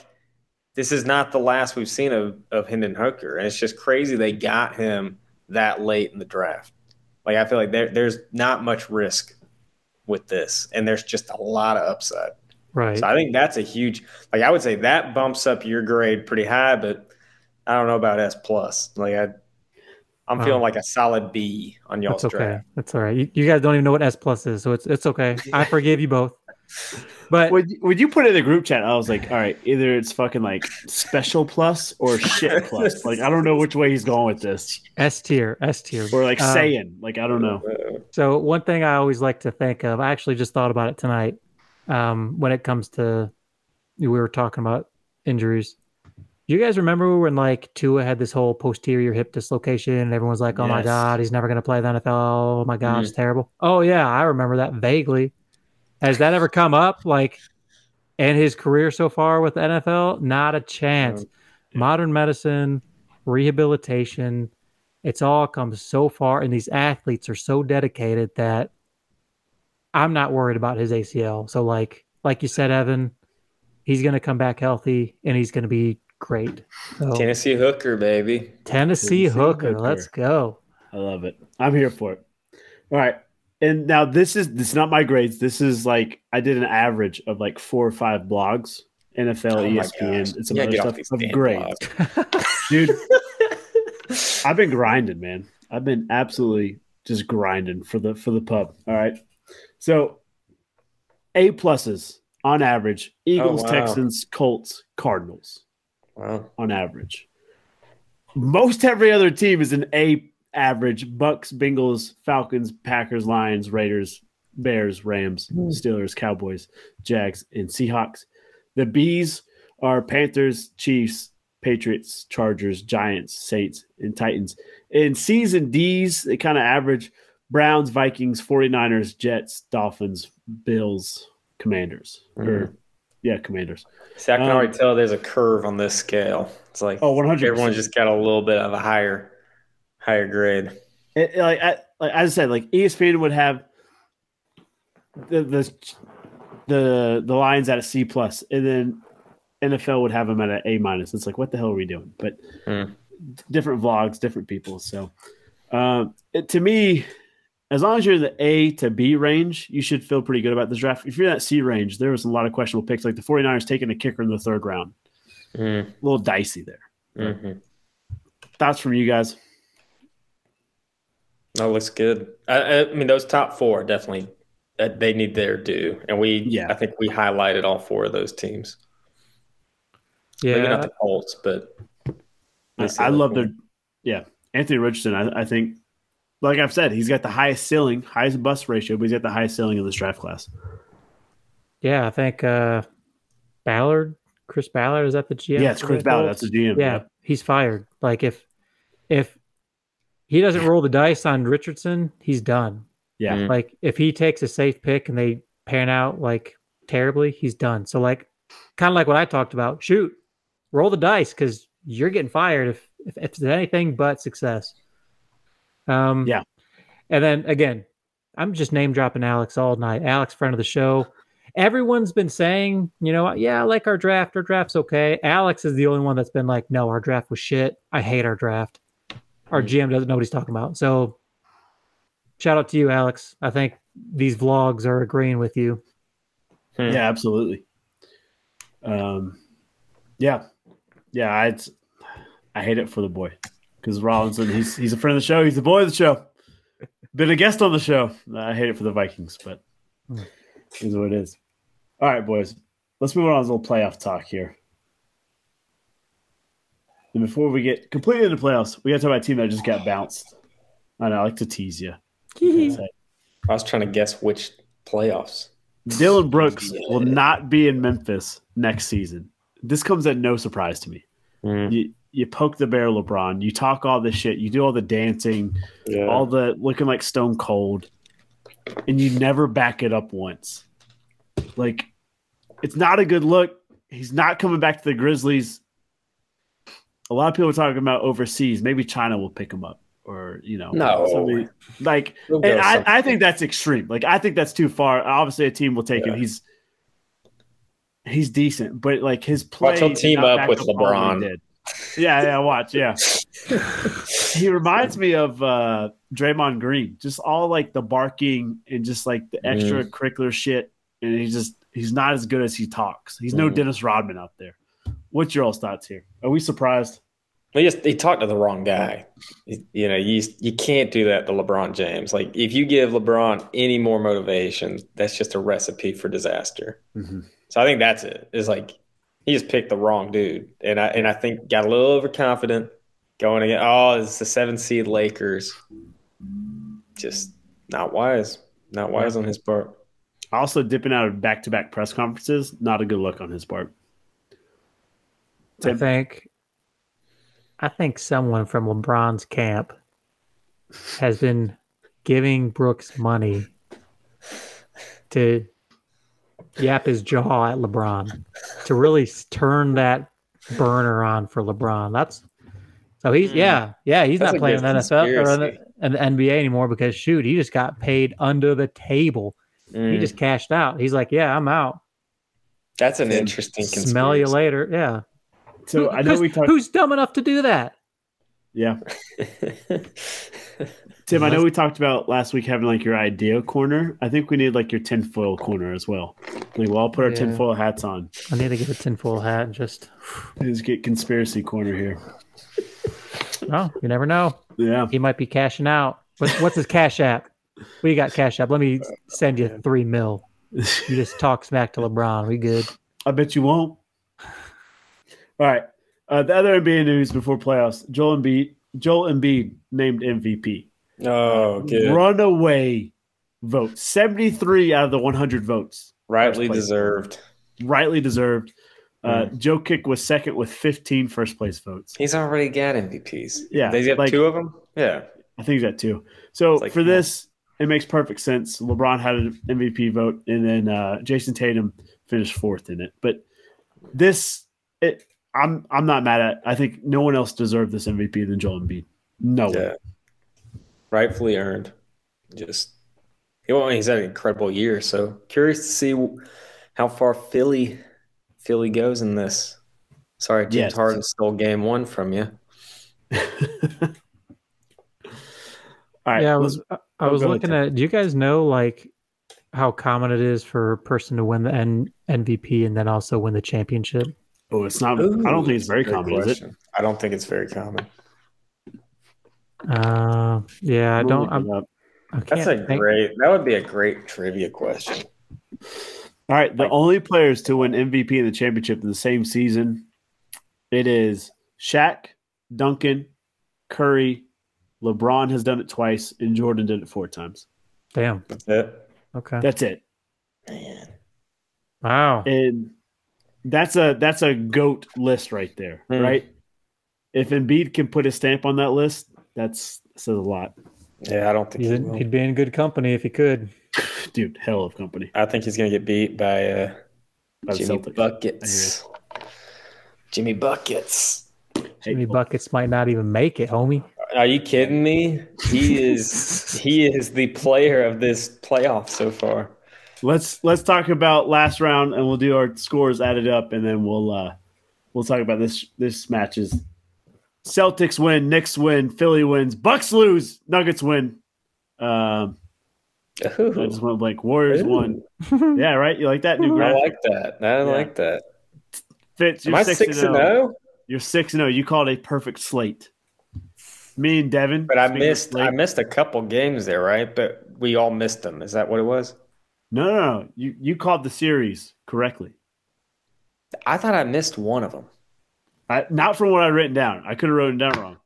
this is not the last we've seen of of Hendon Hooker, and it's just crazy they got him that late in the draft. Like I feel like there there's not much risk with this, and there's just a lot of upside. Right. So I think that's a huge. Like I would say that bumps up your grade pretty high, but I don't know about S plus. Like I, I'm Wow. feeling like a solid B on y'all's That's okay. draft. That's all right. You, you guys don't even know what S plus is, so it's it's okay. I forgive you both. But Would, would you put it in the group chat? I was like, all right, either it's fucking like special plus or shit [LAUGHS] plus. Like, I don't know which way he's going with this. S tier, S tier. Or like Um, saying, like, I don't know. Uh, So one thing I always like to think of, I actually just thought about it tonight. Um, when it comes to, we were talking about injuries. You guys remember when like Tua had this whole posterior hip dislocation, and everyone's like, "Oh my god, he's never going to play the NFL. Oh my god, it's terrible." Oh yeah, I remember that vaguely. Has that ever come up? Like, in his career so far with the NFL, not a chance. Modern medicine, rehabilitation, it's all come so far, and these athletes are so dedicated that I'm not worried about his ACL. So, like, like you said, Evan, he's going to come back healthy, and he's going to be great. So, Tennessee Hooker, baby. Tennessee, Tennessee Hooker, Hooker. let's go. I love it. I'm here for it. All right. And now this is this is not my grades. This is like I did an average of like four or five blogs, NFL, Oh ESPN, gosh. and some Yeah, other stuff these of grades. [LAUGHS] Dude, [LAUGHS] I've been grinding, man. I've been absolutely just grinding for the for the pub. All right. So A pluses on average. Eagles, oh, wow. Texans, Colts, Cardinals Wow. on average. Most every other team is an A average. Bucks, Bengals, Falcons, Packers, Lions, Raiders, Bears, Rams, hmm. Steelers, Cowboys, Jags, and Seahawks. The B's are Panthers, Chiefs, Patriots, Chargers, Giants, Saints, and Titans. In C's and D's, they kind of average Browns, Vikings, 49ers, Jets, Dolphins, Bills, Commanders. Or, yeah, Commanders. See, I can Um, already tell there's a curve on this scale. It's like Oh, 100 everyone just got a little bit of a higher, higher grade. it, like, I, like as I said, like ESPN would have the the the the Lions at a C plus, and then NFL would have them at an A minus. It's like, what the hell are we doing? But Hmm. different vlogs, different people. So, um, it, to me, as long as you're in the A to B range, you should feel pretty good about this draft. If you're in that C range, there was a lot of questionable picks, like the 49ers taking a kicker in the third round. Mm, A little dicey there. mhm. Thoughts from you guys? That looks good. I, I mean, those top four definitely uh, they need their due, and we Yeah. I think we highlighted all four of those teams. Yeah, maybe not the Colts, but I, I love we- their, yeah, Anthony Richardson. I, I think, like I've said, he's got the highest ceiling, highest bust ratio, but he's got the highest ceiling in this draft class. yeah. I think uh, Ballard, Chris Ballard, is that the GM? Yeah, it's Chris Ballard. That's the GM. yeah, he's fired. Like if if he doesn't roll the dice on Richardson, he's done. yeah, Mm. Like if he takes a safe pick and they pan out like terribly, he's done. So like kind of like what I talked about. Shoot, roll the dice because you're getting fired if, if if it's anything but success. Um Yeah. And then again, I'm just name dropping Alex all night. Alex, friend of the show. Everyone's been saying, you know, yeah, I like our draft. Our draft's okay. Alex is the only one that's been like, no, our draft was shit. I hate our draft. Our GM doesn't know what he's talking about. So shout out to you, Alex. I think these vlogs are agreeing with you. Hmm. yeah, absolutely. Um, yeah, yeah. I I hate it for the boy because Rollinson. He's he's a friend of the show. He's the boy of the show. Been a guest on the show. I hate it for the Vikings, but Hmm. is what it is. All right, boys. Let's move on to a little playoff talk here. And before we get completely into playoffs, we got to talk about a team that just got bounced. I know, I like to tease you. I was trying to guess which playoffs. Dillon Brooks will not be in Memphis next season. This comes at no surprise to me. Mm, You you poke the bear, LeBron. You talk all this shit. You do all the dancing, yeah. all the looking like Stone Cold, and you never back it up once. Like, it's not a good look. He's not coming back to the Grizzlies. A lot of people are talking about overseas. Maybe China will pick him up, or you know, No. somebody- like and I, I think that's extreme. Like I think that's too far. Obviously, a team will take him. He's he's decent, but like his play. Watch he'll team up with LeBron. Yeah, yeah. Watch, yeah. he reminds me of uh Draymond Green. Just all like the barking and just like the Mm. extracurricular shit. And he's just he's not as good as he talks. He's no Mm. Dennis Rodman out there. What's your all's thoughts here? Are we surprised? He just he talked to the wrong guy. You- know, you you can't do that to LeBron James. Like if you give LeBron any more motivation, that's just a recipe for disaster. So I think that's it. It's like he just picked the wrong dude, and I and I think got a little overconfident going again. Oh, it's the seven seed Lakers. Just not wise. Not wise on his part. Also dipping out of back to back press conferences, not a good look on his part. I think I think someone from LeBron's camp has been giving Brooks money to yap his jaw at LeBron to really turn that burner on for LeBron. That's so he's Mm. yeah yeah he's That's not playing in good the NFL or in the, in the NBA anymore because shoot he just got paid under the table. He Mm, just cashed out. He's like yeah I'm out. that's an interesting conspiracy. Smell you later. Yeah. So I know Who's- we talked. Who's dumb enough to do that? Yeah, [LAUGHS] Tim. I know we talked about last week having like your idea corner. I think we need like your tinfoil corner as well. Like we'll all put our Yeah. tinfoil hats on. I need to get a tinfoil hat and just. Let's get conspiracy corner here. Oh, you never know. Yeah, He might be cashing out. What, what's his cash app? We got cash app. Let me send you three mil. [LAUGHS] You just talk smack to LeBron. We good. I bet you won't. All right. Uh, the other NBA news before playoffs: Joel Embiid. Joel Embiid named MVP. oh, good. Runaway vote. Seventy-three out of the one hundred votes. Rightly First place. deserved. Rightly deserved. Uh, Mm. Jokic was second with 15 first place votes. He's already got MVPs. Yeah, Does he have like- two of them? Yeah. I think he's got two. So like, for this, it makes perfect sense. LeBron had an MVP vote, and then uh, Jayson Tatum finished fourth in it. But this, it, I'm I'm not mad at. I think no one else deserved this MVP than Joel Embiid. No one. Rightfully earned. Just he well, he's had an incredible year. So curious to see how far Philly Philly goes in this. Sorry, James Yes. Harden stole game one from you. [LAUGHS] All right. yeah, I was I- oh, was looking at. Do you guys know like how common it is for a person to win the N- MVP and then also win the championship? oh, it's not. I don't think it's very Good common, is it? I don't think it's very common. Uh, yeah, I don't. I'm, it up. I can't That's a think. great. That would be a great trivia question. All right, the only players to win MVP in the championship in the same season, it is Shaq, Duncan, Curry, LeBron has done it twice, and Jordan did it four times. Damn. That's it. Okay. That's it, Man. Wow. and that's a that's a goat list right there, Hmm. right? If Embiid can put a stamp on that list, that's says a lot, Yeah, I don't think He's he in, will. he'd be in good company if he could. [LAUGHS] dude. Hell of company. I think he's gonna get beat by uh, By the Jimmy Celtics. Buckets. Jimmy Buckets. Hey, Jimmy Buckets might not even make it, homie. Are you kidding me? He is [LAUGHS] he is the player of this playoff so far. let's let's talk about last round, and we'll do our scores added up, and then we'll uh we'll talk about this this matches. Celtics win, Knicks win, Philly wins, Bucks lose, Nuggets win. Um, I just Ooh, went blank. Warriors Ooh. won. [LAUGHS] Yeah, right. You like that new I like that. I like that. Fitz, Am you're I six, six and and zero. zero? You're six and zero. You called a perfect slate. Me and Devin, But I missed slate- I missed a couple games there, right? But we all missed them. Is that what it was? No, no, no. You you called the series correctly. I thought I missed one of them. I, not from what I written down. I could have written down wrong.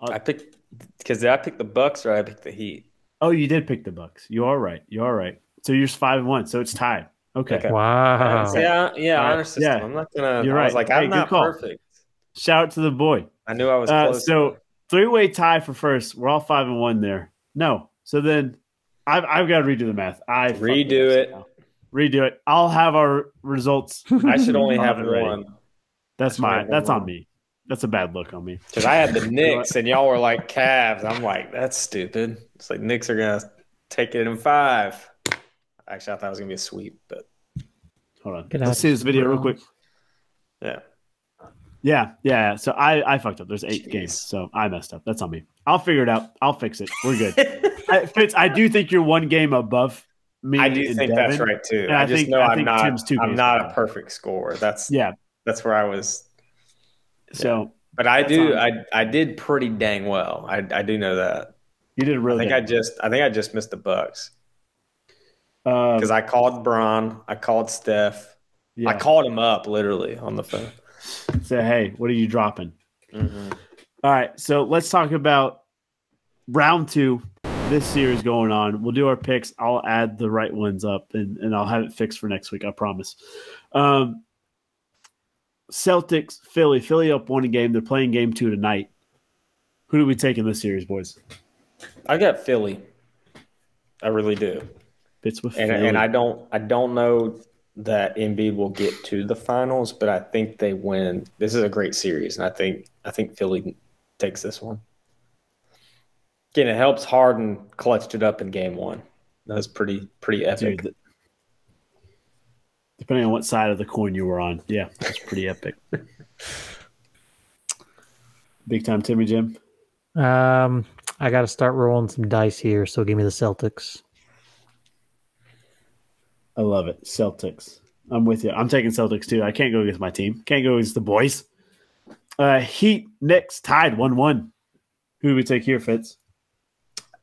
I picked because I picked the Bucks or I picked the Heat? Oh, you did pick the Bucks. You are right. You are right. So you're five and one. So it's tied. Okay. Okay. Wow. Yeah, yeah, All right. honor system. Yeah. I'm not gonna. You're I was right. like, Hey, I'm not call. perfect. Shout out to the boy. I knew I was Uh, close. so three way tie for first. We're all five and one there. No. So then I've I've got to redo the math. I Redo it. somehow. Redo it. I'll have our results. I should only [LAUGHS] have have it ready. one That's That's my that's one. on me. That's a bad look on me. because I had the [LAUGHS] Knicks and y'all were like Cavs. I'm like, that's stupid. It's like Knicks are gonna take it in five. Actually, I thought it was gonna be a sweep, but Hold on. Gonna Let's have see this video real quick. yeah. Yeah, yeah. So I I fucked up. There's eight Jeez. games, so I messed up. That's on me. I'll figure it out. I'll fix it. We're good. [LAUGHS] I, Fitz, I do think you're one game above me. I do and think Devin. that's right too. And I I just think- know I I'm think not. Tim's two I'm not a perfect scorer. That's Yeah. That's where I was. So But I do. I I did pretty dang well. I I do know that. you did really. I think I just. I think I just missed the Bucks Um, because I called Bron. I called Steph. yeah. I called him up literally on the phone. Say, hey, what are you dropping? Mhm. All right, so let's talk about round two. This series going on. We'll do our picks. I'll add the right ones up, and, and I'll have it fixed for next week. I promise. Um, Celtics, Philly. Philly up one game. They're playing game two tonight. Who do we take in this series, boys? I got Philly. I really do. Fits with and Philly. and I don't I don't know that Embiid will get to the finals, but I think they win. This is a great series, and I think I think Philly takes this one. Again, it helps Harden clutched it up in game one. That was pretty pretty epic. Dude, depending on what side of the coin you were on, yeah, that's pretty epic. Big time, Timmy Jim. Um, I got to start rolling some dice here. So give me the Celtics. I love it. Celtics. I'm with you. I'm taking Celtics too. I can't go against my team. Can't go against the boys. Uh, Heat Knicks tied one one. Who do we take here, Fitz?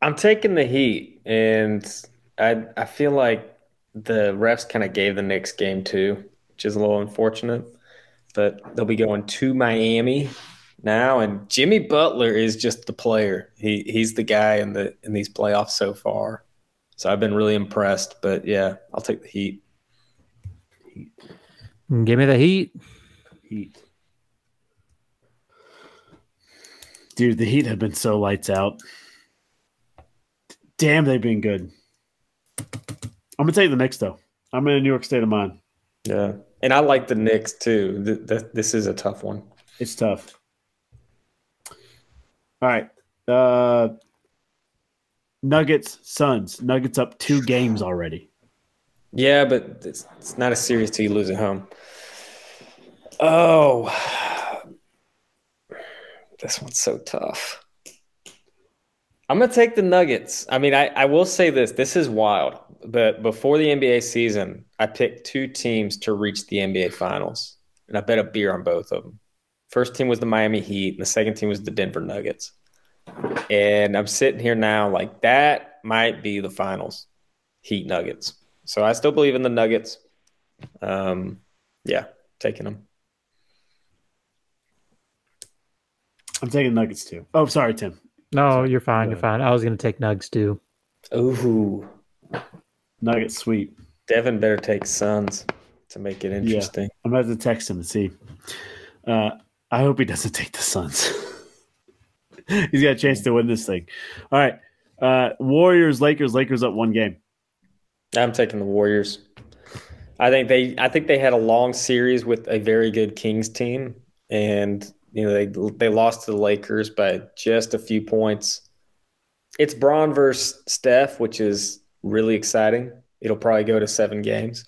I'm taking the Heat, and I I feel like the refs kind of gave the Knicks game too, which is a little unfortunate. But they'll be going to Miami now, and Jimmy Butler is just the player. He he's the guy in the in these playoffs so far. So I've been really impressed. But yeah, I'll take the Heat. Give me the Heat. Heat. Dude, the Heat have been so lights out. Damn, they've been good. I'm gonna take the Knicks though. I'm in a New York state of mind. Yeah, and I like the Knicks too. Th- th- this is a tough one. It's tough. All right. Uh Nuggets, Suns. Nuggets up two games already. Yeah, but it's, it's not a series till you lose at home. Oh, this one's so tough. I'm gonna take the Nuggets. I mean, I, I will say this: this is wild. But before the NBA season, I picked two teams to reach the NBA Finals, and I bet a beer on both of them. First team was the Miami Heat, and the second team was the Denver Nuggets. And I'm sitting here now, like that might be the finals, Heat Nuggets. So I still believe in the Nuggets. Um, yeah, taking them. I'm taking Nuggets too. Oh, sorry, Tim. No, you're fine. You're fine. I was going to take Nugs too. Ooh, Nuggets sweep. Devin better take Suns to make it interesting. I'm about to text him and see. Uh, I hope he doesn't take the Suns. [LAUGHS] He's got a chance to win this thing. All right. Uh, Warriors, Lakers, Lakers up one game. I'm taking the Warriors. I think they I think they had a long series with a very good Kings team and you know they they lost to the Lakers by just a few points. It's Bron versus Steph, which is really exciting. It'll probably go to 7 games,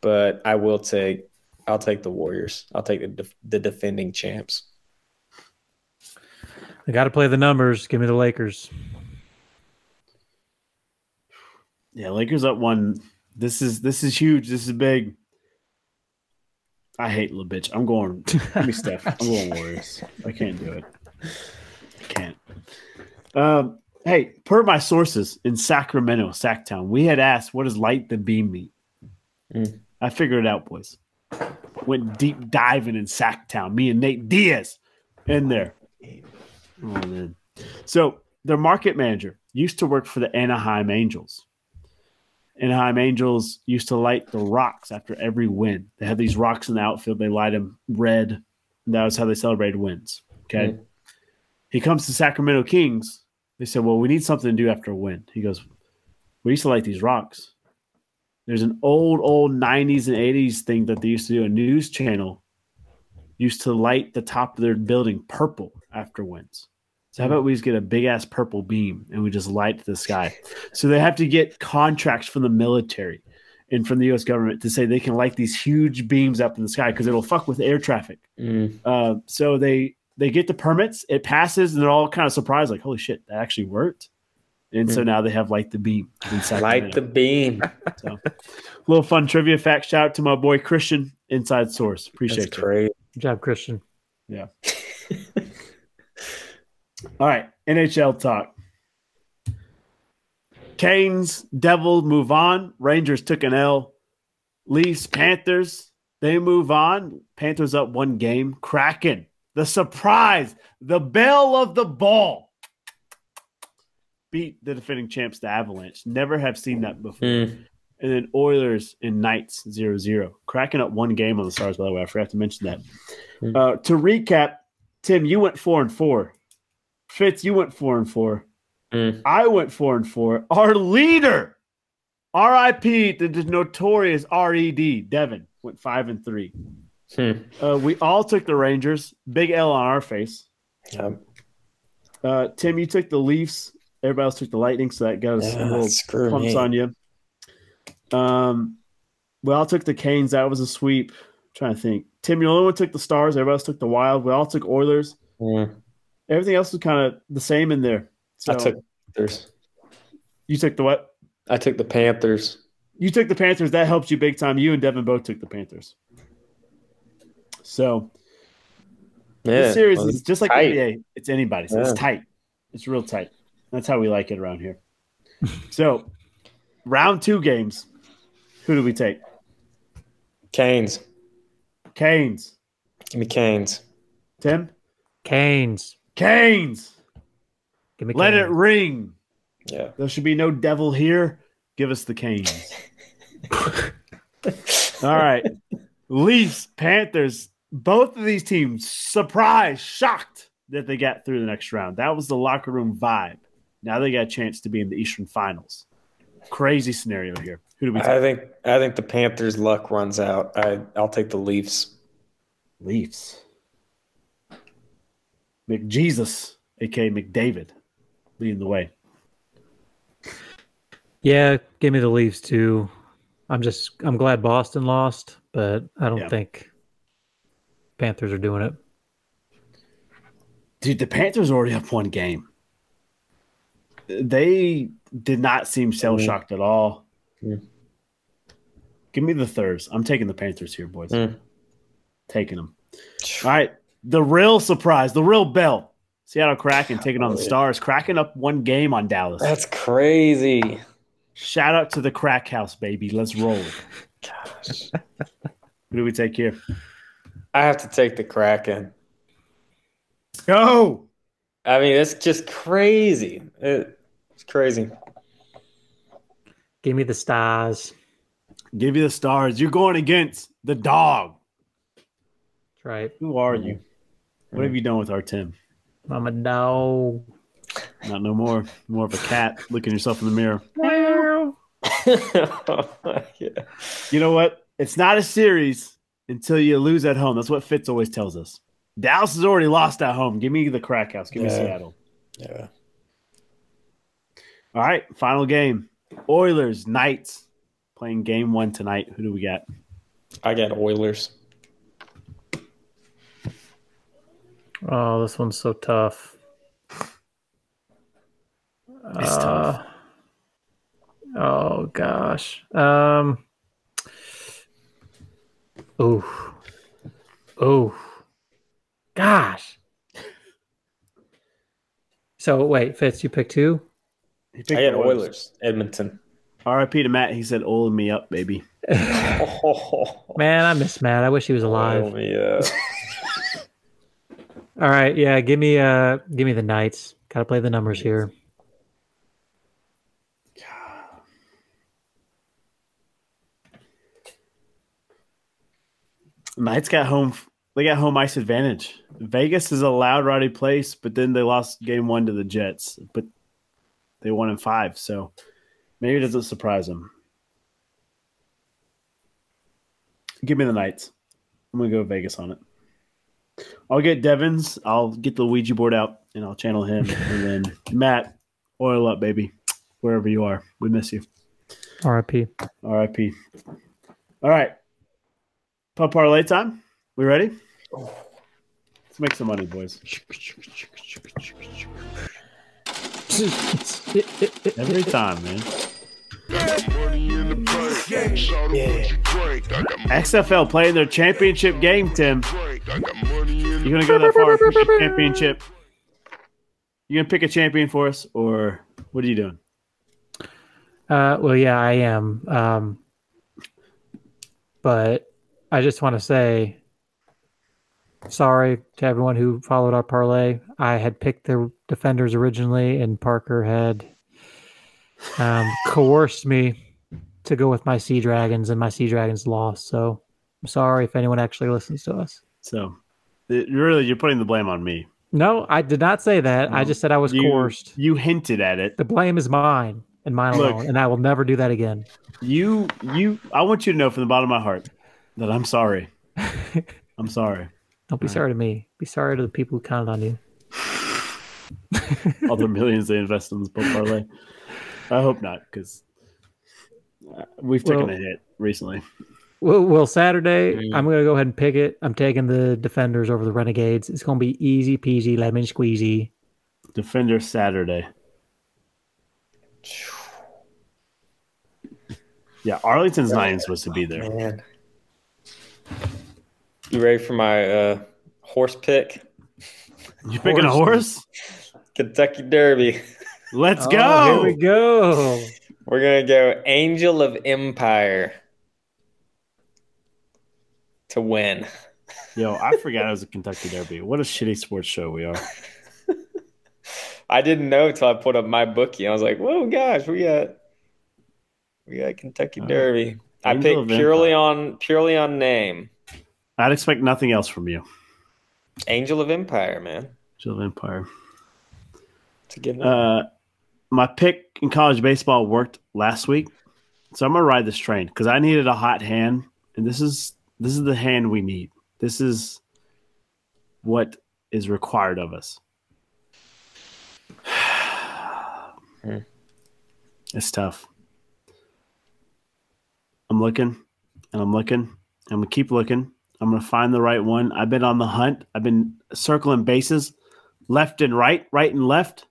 but I will take I'll take the Warriors. I'll take the def- the defending champs. I got to play the numbers. Give me the Lakers. Yeah, Lakers up one. This is this is huge. This is big. I hate little bitch. I'm going. Give me Steph. I'm going Warriors. I can't do it. I can't. Um, hey, per my sources in Sacramento, Sactown, we had asked, "What does light the beam mean?" Mm. I figured it out, boys. went deep diving in Sactown. Me and Nate Diaz in there. Oh, man. So their market manager used to work for the Anaheim Angels. Anaheim Angels used to light the rocks after every win. They had these rocks in the outfield. They light them red. And that was how they celebrated wins. Okay. Mm. He comes to Sacramento Kings. They said, Well, we need something to do after a win. He goes, We used to light these rocks. There's an old, old 90s and 80s thing that they used to do. A news channel used to light the top of their building purple after wins. So how about we just get a big ass purple beam and we just light the sky? [LAUGHS] So they have to get contracts from the military and from the U.S. government to say they can light these huge beams up in the sky because it'll fuck with air traffic. Mm. Uh, so they they get the permits, it passes, and they're all kind of surprised, like, "Holy shit, that actually worked!" And so mm-hmm. now they have light the beam. in Light the beam. [LAUGHS] So, little fun trivia fact. Shout out to my boy Christian, Inside Source. That's Appreciate you. great. Good job, Christian. Yeah. [LAUGHS] all right, NHL talk. Canes, Devils move on. Rangers took an L. Leafs, Panthers, they move on. Panthers up one game. Kraken, the surprise, the belle of the ball. Beat the defending champs, the Avalanche. Never have seen that before. Mm. And then Oilers and Knights 0 0. Kraken up one game on the Stars, by the way. I forgot to mention that. Hmm. Uh, to recap, Tim, you went 4 and 4. Fitz, you went 4 and 4. Mm. I went 4 and 4. Our leader, RIP, the, the notorious RED, Devin, went 5 and 3. Hmm. Uh, we all took the Rangers. Big L on our face. Yep. Uh, Tim, you took the Leafs. Everybody else took the Lightning, so that got us a little pumps me. on you. Um, well, I took the Canes. That was a sweep. trying to think. Tim, you only one took the Stars. Everybody else took the Wild. We all took Oilers. Mm. Everything else was kind of the same in there. So I took Panthers. you took the what? I took the Panthers. You took the Panthers. That helps you big time. You and Devin both took the Panthers. So Yeah, this series well, is just like tight. NBA. It's anybody's. Yeah. It's tight. It's real tight. That's how we like it around here. so round two games. Who do we take? Canes. Canes. Give me Canes. Tim? Canes. Canes. Give me Let it ring. Yeah. There should be no devil here. Give us the Canes. [LAUGHS] All right. Leafs, Panthers, both of these teams surprised, shocked that they got through the next round. That was the locker room vibe. Now they got a chance to be in the Eastern Finals. Crazy scenario here. Who do we take? I think I think the Panthers' luck runs out. I I'll take the Leafs. Leafs. McJesus, aka McDavid, leading the way. Yeah, give me the Leafs too. I'm just I'm glad Boston lost, but I don't Yeah. think Panthers are doing it. Dude, the Panthers already up one game. They did not seem shell shocked at all. Mm. Give me the thirds. I'm taking the Panthers here, boys. Mm. Taking them. All right. The real surprise, the real belle. Seattle Kraken taking on the. Stars. Kraken up one game on Dallas. That's crazy. Shout out to the crack house, baby. Let's roll. [LAUGHS] Gosh. Who do we take here? I have to take the Kraken. Go. I mean, it's just crazy. It, it's crazy. Give me the stars. Give you the Stars. You're going against the dog. That's right. Who are you? Mm-hmm. What have you done with our Tim? I'm a dog. Not no more. More of a cat looking yourself in the mirror. yeah. [LAUGHS] Oh you know what? It's not a series until you lose at home. That's what Fitz always tells us. Dallas has already lost at home. Give me the crack house. Give me Yeah. Seattle. Yeah. All right, final game. Oilers, Knights playing game one tonight. Who do we got? I got Oilers. Oh, this one's so tough. It's tough. Uh, Oh gosh. Um. Oh. Oh. Gosh. So wait, Fitz, you picked two. He picked I got the Oilers. Edmonton. RIP to Matt. He said, "Oil me up, baby." Oh, [LAUGHS] Man, I miss Matt. I wish he was alive. oil me up. [LAUGHS] All right, yeah, give me uh give me the Knights. Gotta play the numbers here. Knights got home. They got home ice advantage. Vegas is a loud, rowdy place, but then they lost game one to the Jets, but they won in five. So maybe it doesn't surprise them. Give me the Knights. I'm gonna go Vegas on it. I'll get Devins. I'll get the Ouija board out and I'll channel him. and [LAUGHS] then Matt, oil up, baby. Wherever you are, we miss you. RIP. R.I.P. All right. Pub parlay time. We ready? Let's make some money, boys. Every time, man. XFL playing their championship game, Tim. You gonna go that far championship? You gonna pick a champion for us, or what are you doing? Uh, well, yeah, I am. Um, but I just want to say sorry to everyone who followed our parlay. I had picked the defenders originally, and Parker had um, coerced me to go with my Sea Dragons, and my Sea Dragons lost. So I'm sorry if anyone actually listens to us. So, it, really, you're putting the blame on me. No, I did not say that. I just said I was You, coerced. you hinted at it. The blame is mine and mine Look. alone, and I will never do that again. You, you. I want you to know from the bottom of my heart that I'm sorry. I'm sorry. [LAUGHS] Don't be Right. sorry to me. Be sorry to the people who counted on you. [LAUGHS] Other millions they invest in this book parlay. I hope not, because we've taken Well- a hit recently. Well, well Saturday, Mm. I'm going to go ahead and pick it. I'm taking the Defenders over the Renegades. It's going to be easy peasy, lemon squeezy. Defender Saturday. [SIGHS] Yeah, Arlington's not even supposed to be there. Man. You ready for my uh, horse pick? You picking a horse? [LAUGHS] Kentucky Derby. Let's Oh, go. Here we go. We're gonna go Angel of Empire to win. Yo, I forgot it was a Kentucky Derby. What a shitty sports show we are. [LAUGHS] I didn't know until I put up my bookie. I was like, "Whoa, gosh, we got we got Kentucky Uh, Derby." I picked purely on purely on name. I'd expect nothing else from you. Angel of Empire, man. Angel of Empire. To name. Uh, my pick in college baseball worked last week, so I'm gonna ride this train because I needed a hot hand, and this is this is the hand we need. This is what is required of us. [SIGHS] Hmm. It's tough. I'm looking, and I'm looking. I'm gonna keep looking. I'm gonna find the right one. I've been on the hunt. I've been circling bases, left and right, right and left.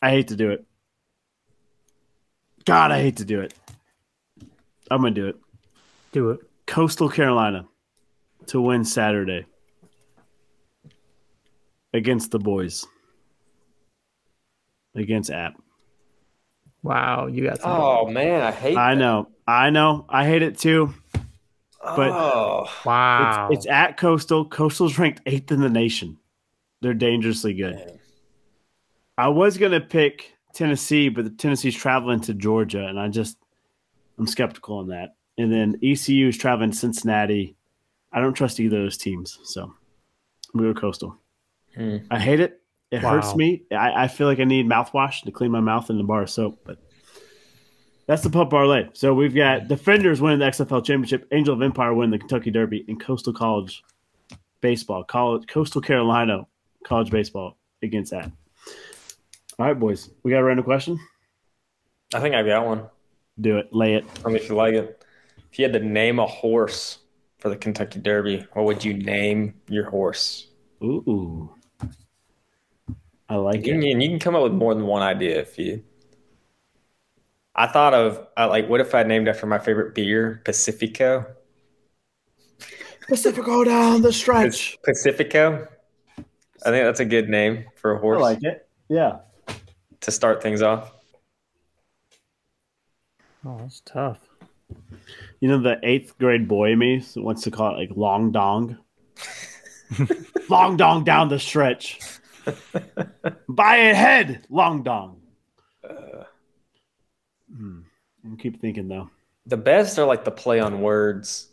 I hate to do it. God, I hate to do it. I'm gonna do it. Do it. Coastal Carolina to win Saturday against the boys. Against App. Wow, you got some. oh man, I hate. I that. know. I know. I hate it too. but- oh, wow. It's, it's at Coastal. Coastal's ranked eighth in the nation. They're dangerously good. man. I was gonna pick Tennessee, but Tennessee's traveling to Georgia, and I just I'm skeptical on that. And then ECU is traveling to Cincinnati. I don't trust either of those teams, so I'm go Coastal. Hmm. I hate it. It hurts me. I, I feel like I need mouthwash to clean my mouth in the bar of soap, but that's the pub parlay. So we've got Defenders winning the XFL championship, Angel of Empire winning the Kentucky Derby, and Coastal College baseball, college Coastal Carolina college baseball against that. All right, boys. We got a random question. I think I got one. Do it. Lay it. Tell me if you like it. If you had to name a horse for the Kentucky Derby, what would you name your horse? Ooh. I like You it. can, you can come up with more than one idea if you. I thought of uh, like, what if I named after my favorite beer, Pacifico? Pacifico down the stretch. Pacifico. I think that's a good name for a horse. I like it. Yeah. to start things off? Oh, that's tough. You know, the eighth grade boy in me wants to call it like long dong. [LAUGHS] long dong down the stretch. [LAUGHS] Buy a head, long dong. Hmm. I'll keep thinking though. The best are like the play on words.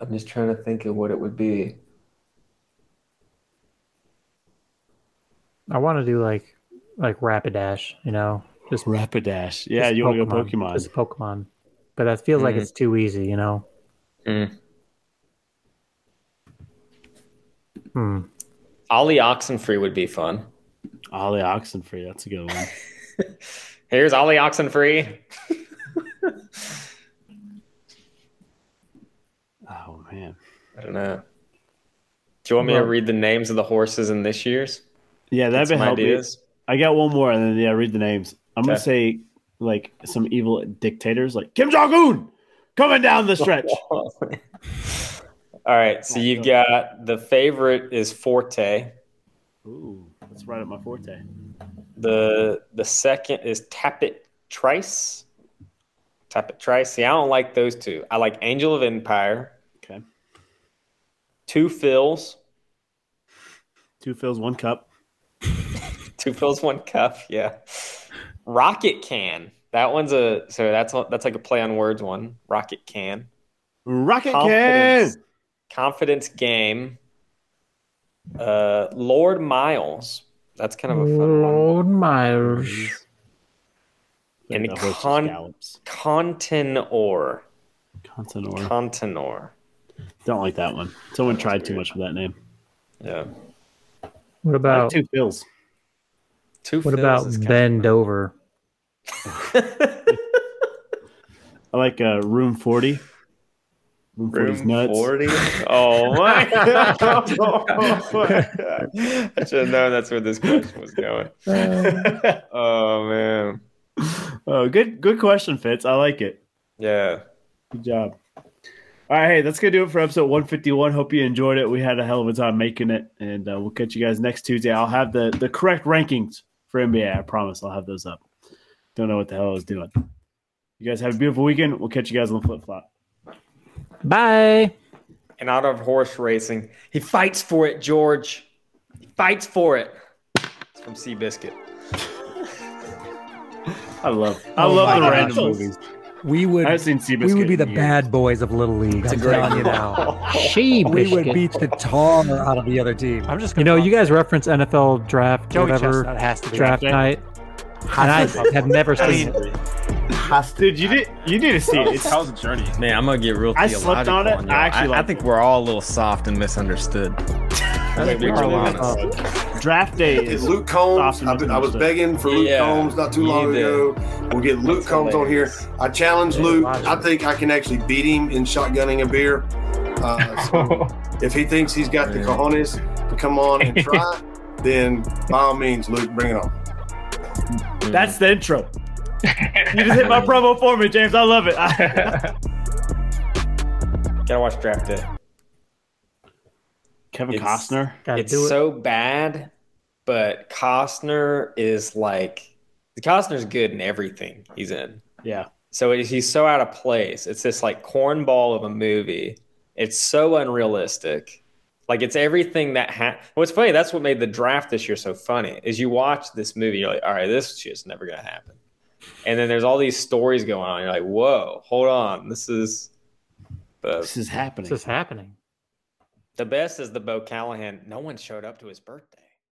I'm just trying to think of what it would be. I want to do like like Rapidash, you know, just Rapidash. Yeah, just you want to go Pokemon. Just Pokemon, but that feels like Mm. it's too easy, you know. Mm. Hmm. Ollie Oxenfree would be fun. Ollie Oxenfree. That's a good one. [LAUGHS] Here's Ollie Oxenfree. [LAUGHS] Oh man. I don't know. Do you want me to read the names of the horses in this year's? Yeah, that'd be some helpful. ideas. I got one more, and then yeah, read the names. I'm gonna say like some evil dictators, like Kim Jong Un, coming down the [LAUGHS] stretch. All right, so you've got the favorite is Forte. Ooh, that's right up my forte. The the second is Tapit Trice. Tapit Trice. See, I don't like those two. I like Angel of Empire. Okay, Two Phil's. two fills, one cup. [LAUGHS] Two fills, one cup. Yeah. Rocket Can. That one's a so that's that's like a play on words one. Rocket Can. Rocket Confidence. can. Confidence Game. Uh, Lord Miles. That's kind of a fun one. Lord Myers. And the horse con- gallops. Contenor. Contenor. Contenor. Don't like that one. Someone That's tried too much with that name. Yeah. What about two fills. Two what about is kind Bend Over? [LAUGHS] I like uh, Room Forty. Room 40's Room nuts. 40? [LAUGHS] Oh my [LAUGHS] god. [LAUGHS] I should have known that's where this question was going. Oh man. oh, good, good question, Fitz. I like it. Yeah. Good job. All right, hey, that's gonna do it for episode 151. Hope you enjoyed it. We had a hell of a time making it, and uh, we'll catch you guys next Tuesday. I'll have the the correct rankings for NBA. I promise. I'll have those up. Don't know what the hell I was doing. You guys have a beautiful weekend. We'll catch you guys on the flip flop. Bye. And out of horse racing, he fights for it, George. He fights for it. It's from Seabiscuit. I love I Oh love my the gosh. random movies. We would I haven't seen Seabiscuit. we would be the years. bad boys of Little League. I'm great telling you now. She [LAUGHS] We would beat the tar out of the other team. I'm just You gonna know, you guys reference NFL draft, Joey whatever Chestnut has to be draft Draft night, and I have never seen it. Dude, you did you need to see it. It's That was a journey. Man, I'm gonna get real I theological slept on it. y'all. I actually I, liked think we're all a little soft and misunderstood. Wait, be which real one? honest. draft day is Luke Combs. I've I was begging for Luke Yeah, Combs not too long ago. We'll get Luke That's Combs on here. I challenge Yeah, Luke. I think I can actually beat him in shotgunning a beer. Uh, [LAUGHS] so if he thinks he's got the cojones to come on and [LAUGHS] try, then by all means, Luke, bring it on. that's the intro. You just hit my promo for me, James. I love it. [LAUGHS] Gotta watch draft day. Kevin It's- Costner. Gotta it's do it. so bad, but Costner is like Costner's good in everything he's in. Yeah. So it, he's so out of place. It's this like cornball of a movie. It's so unrealistic. Like it's everything that ha- What's funny? That's what made the draft this year so funny. Is you watch this movie, you're like, all right, this shit's never gonna happen. And then there's all these stories going on. You're like, whoa, hold on, this is the This is happening. This is happening. the best is the Bo Callahan. No one showed up to his birthday.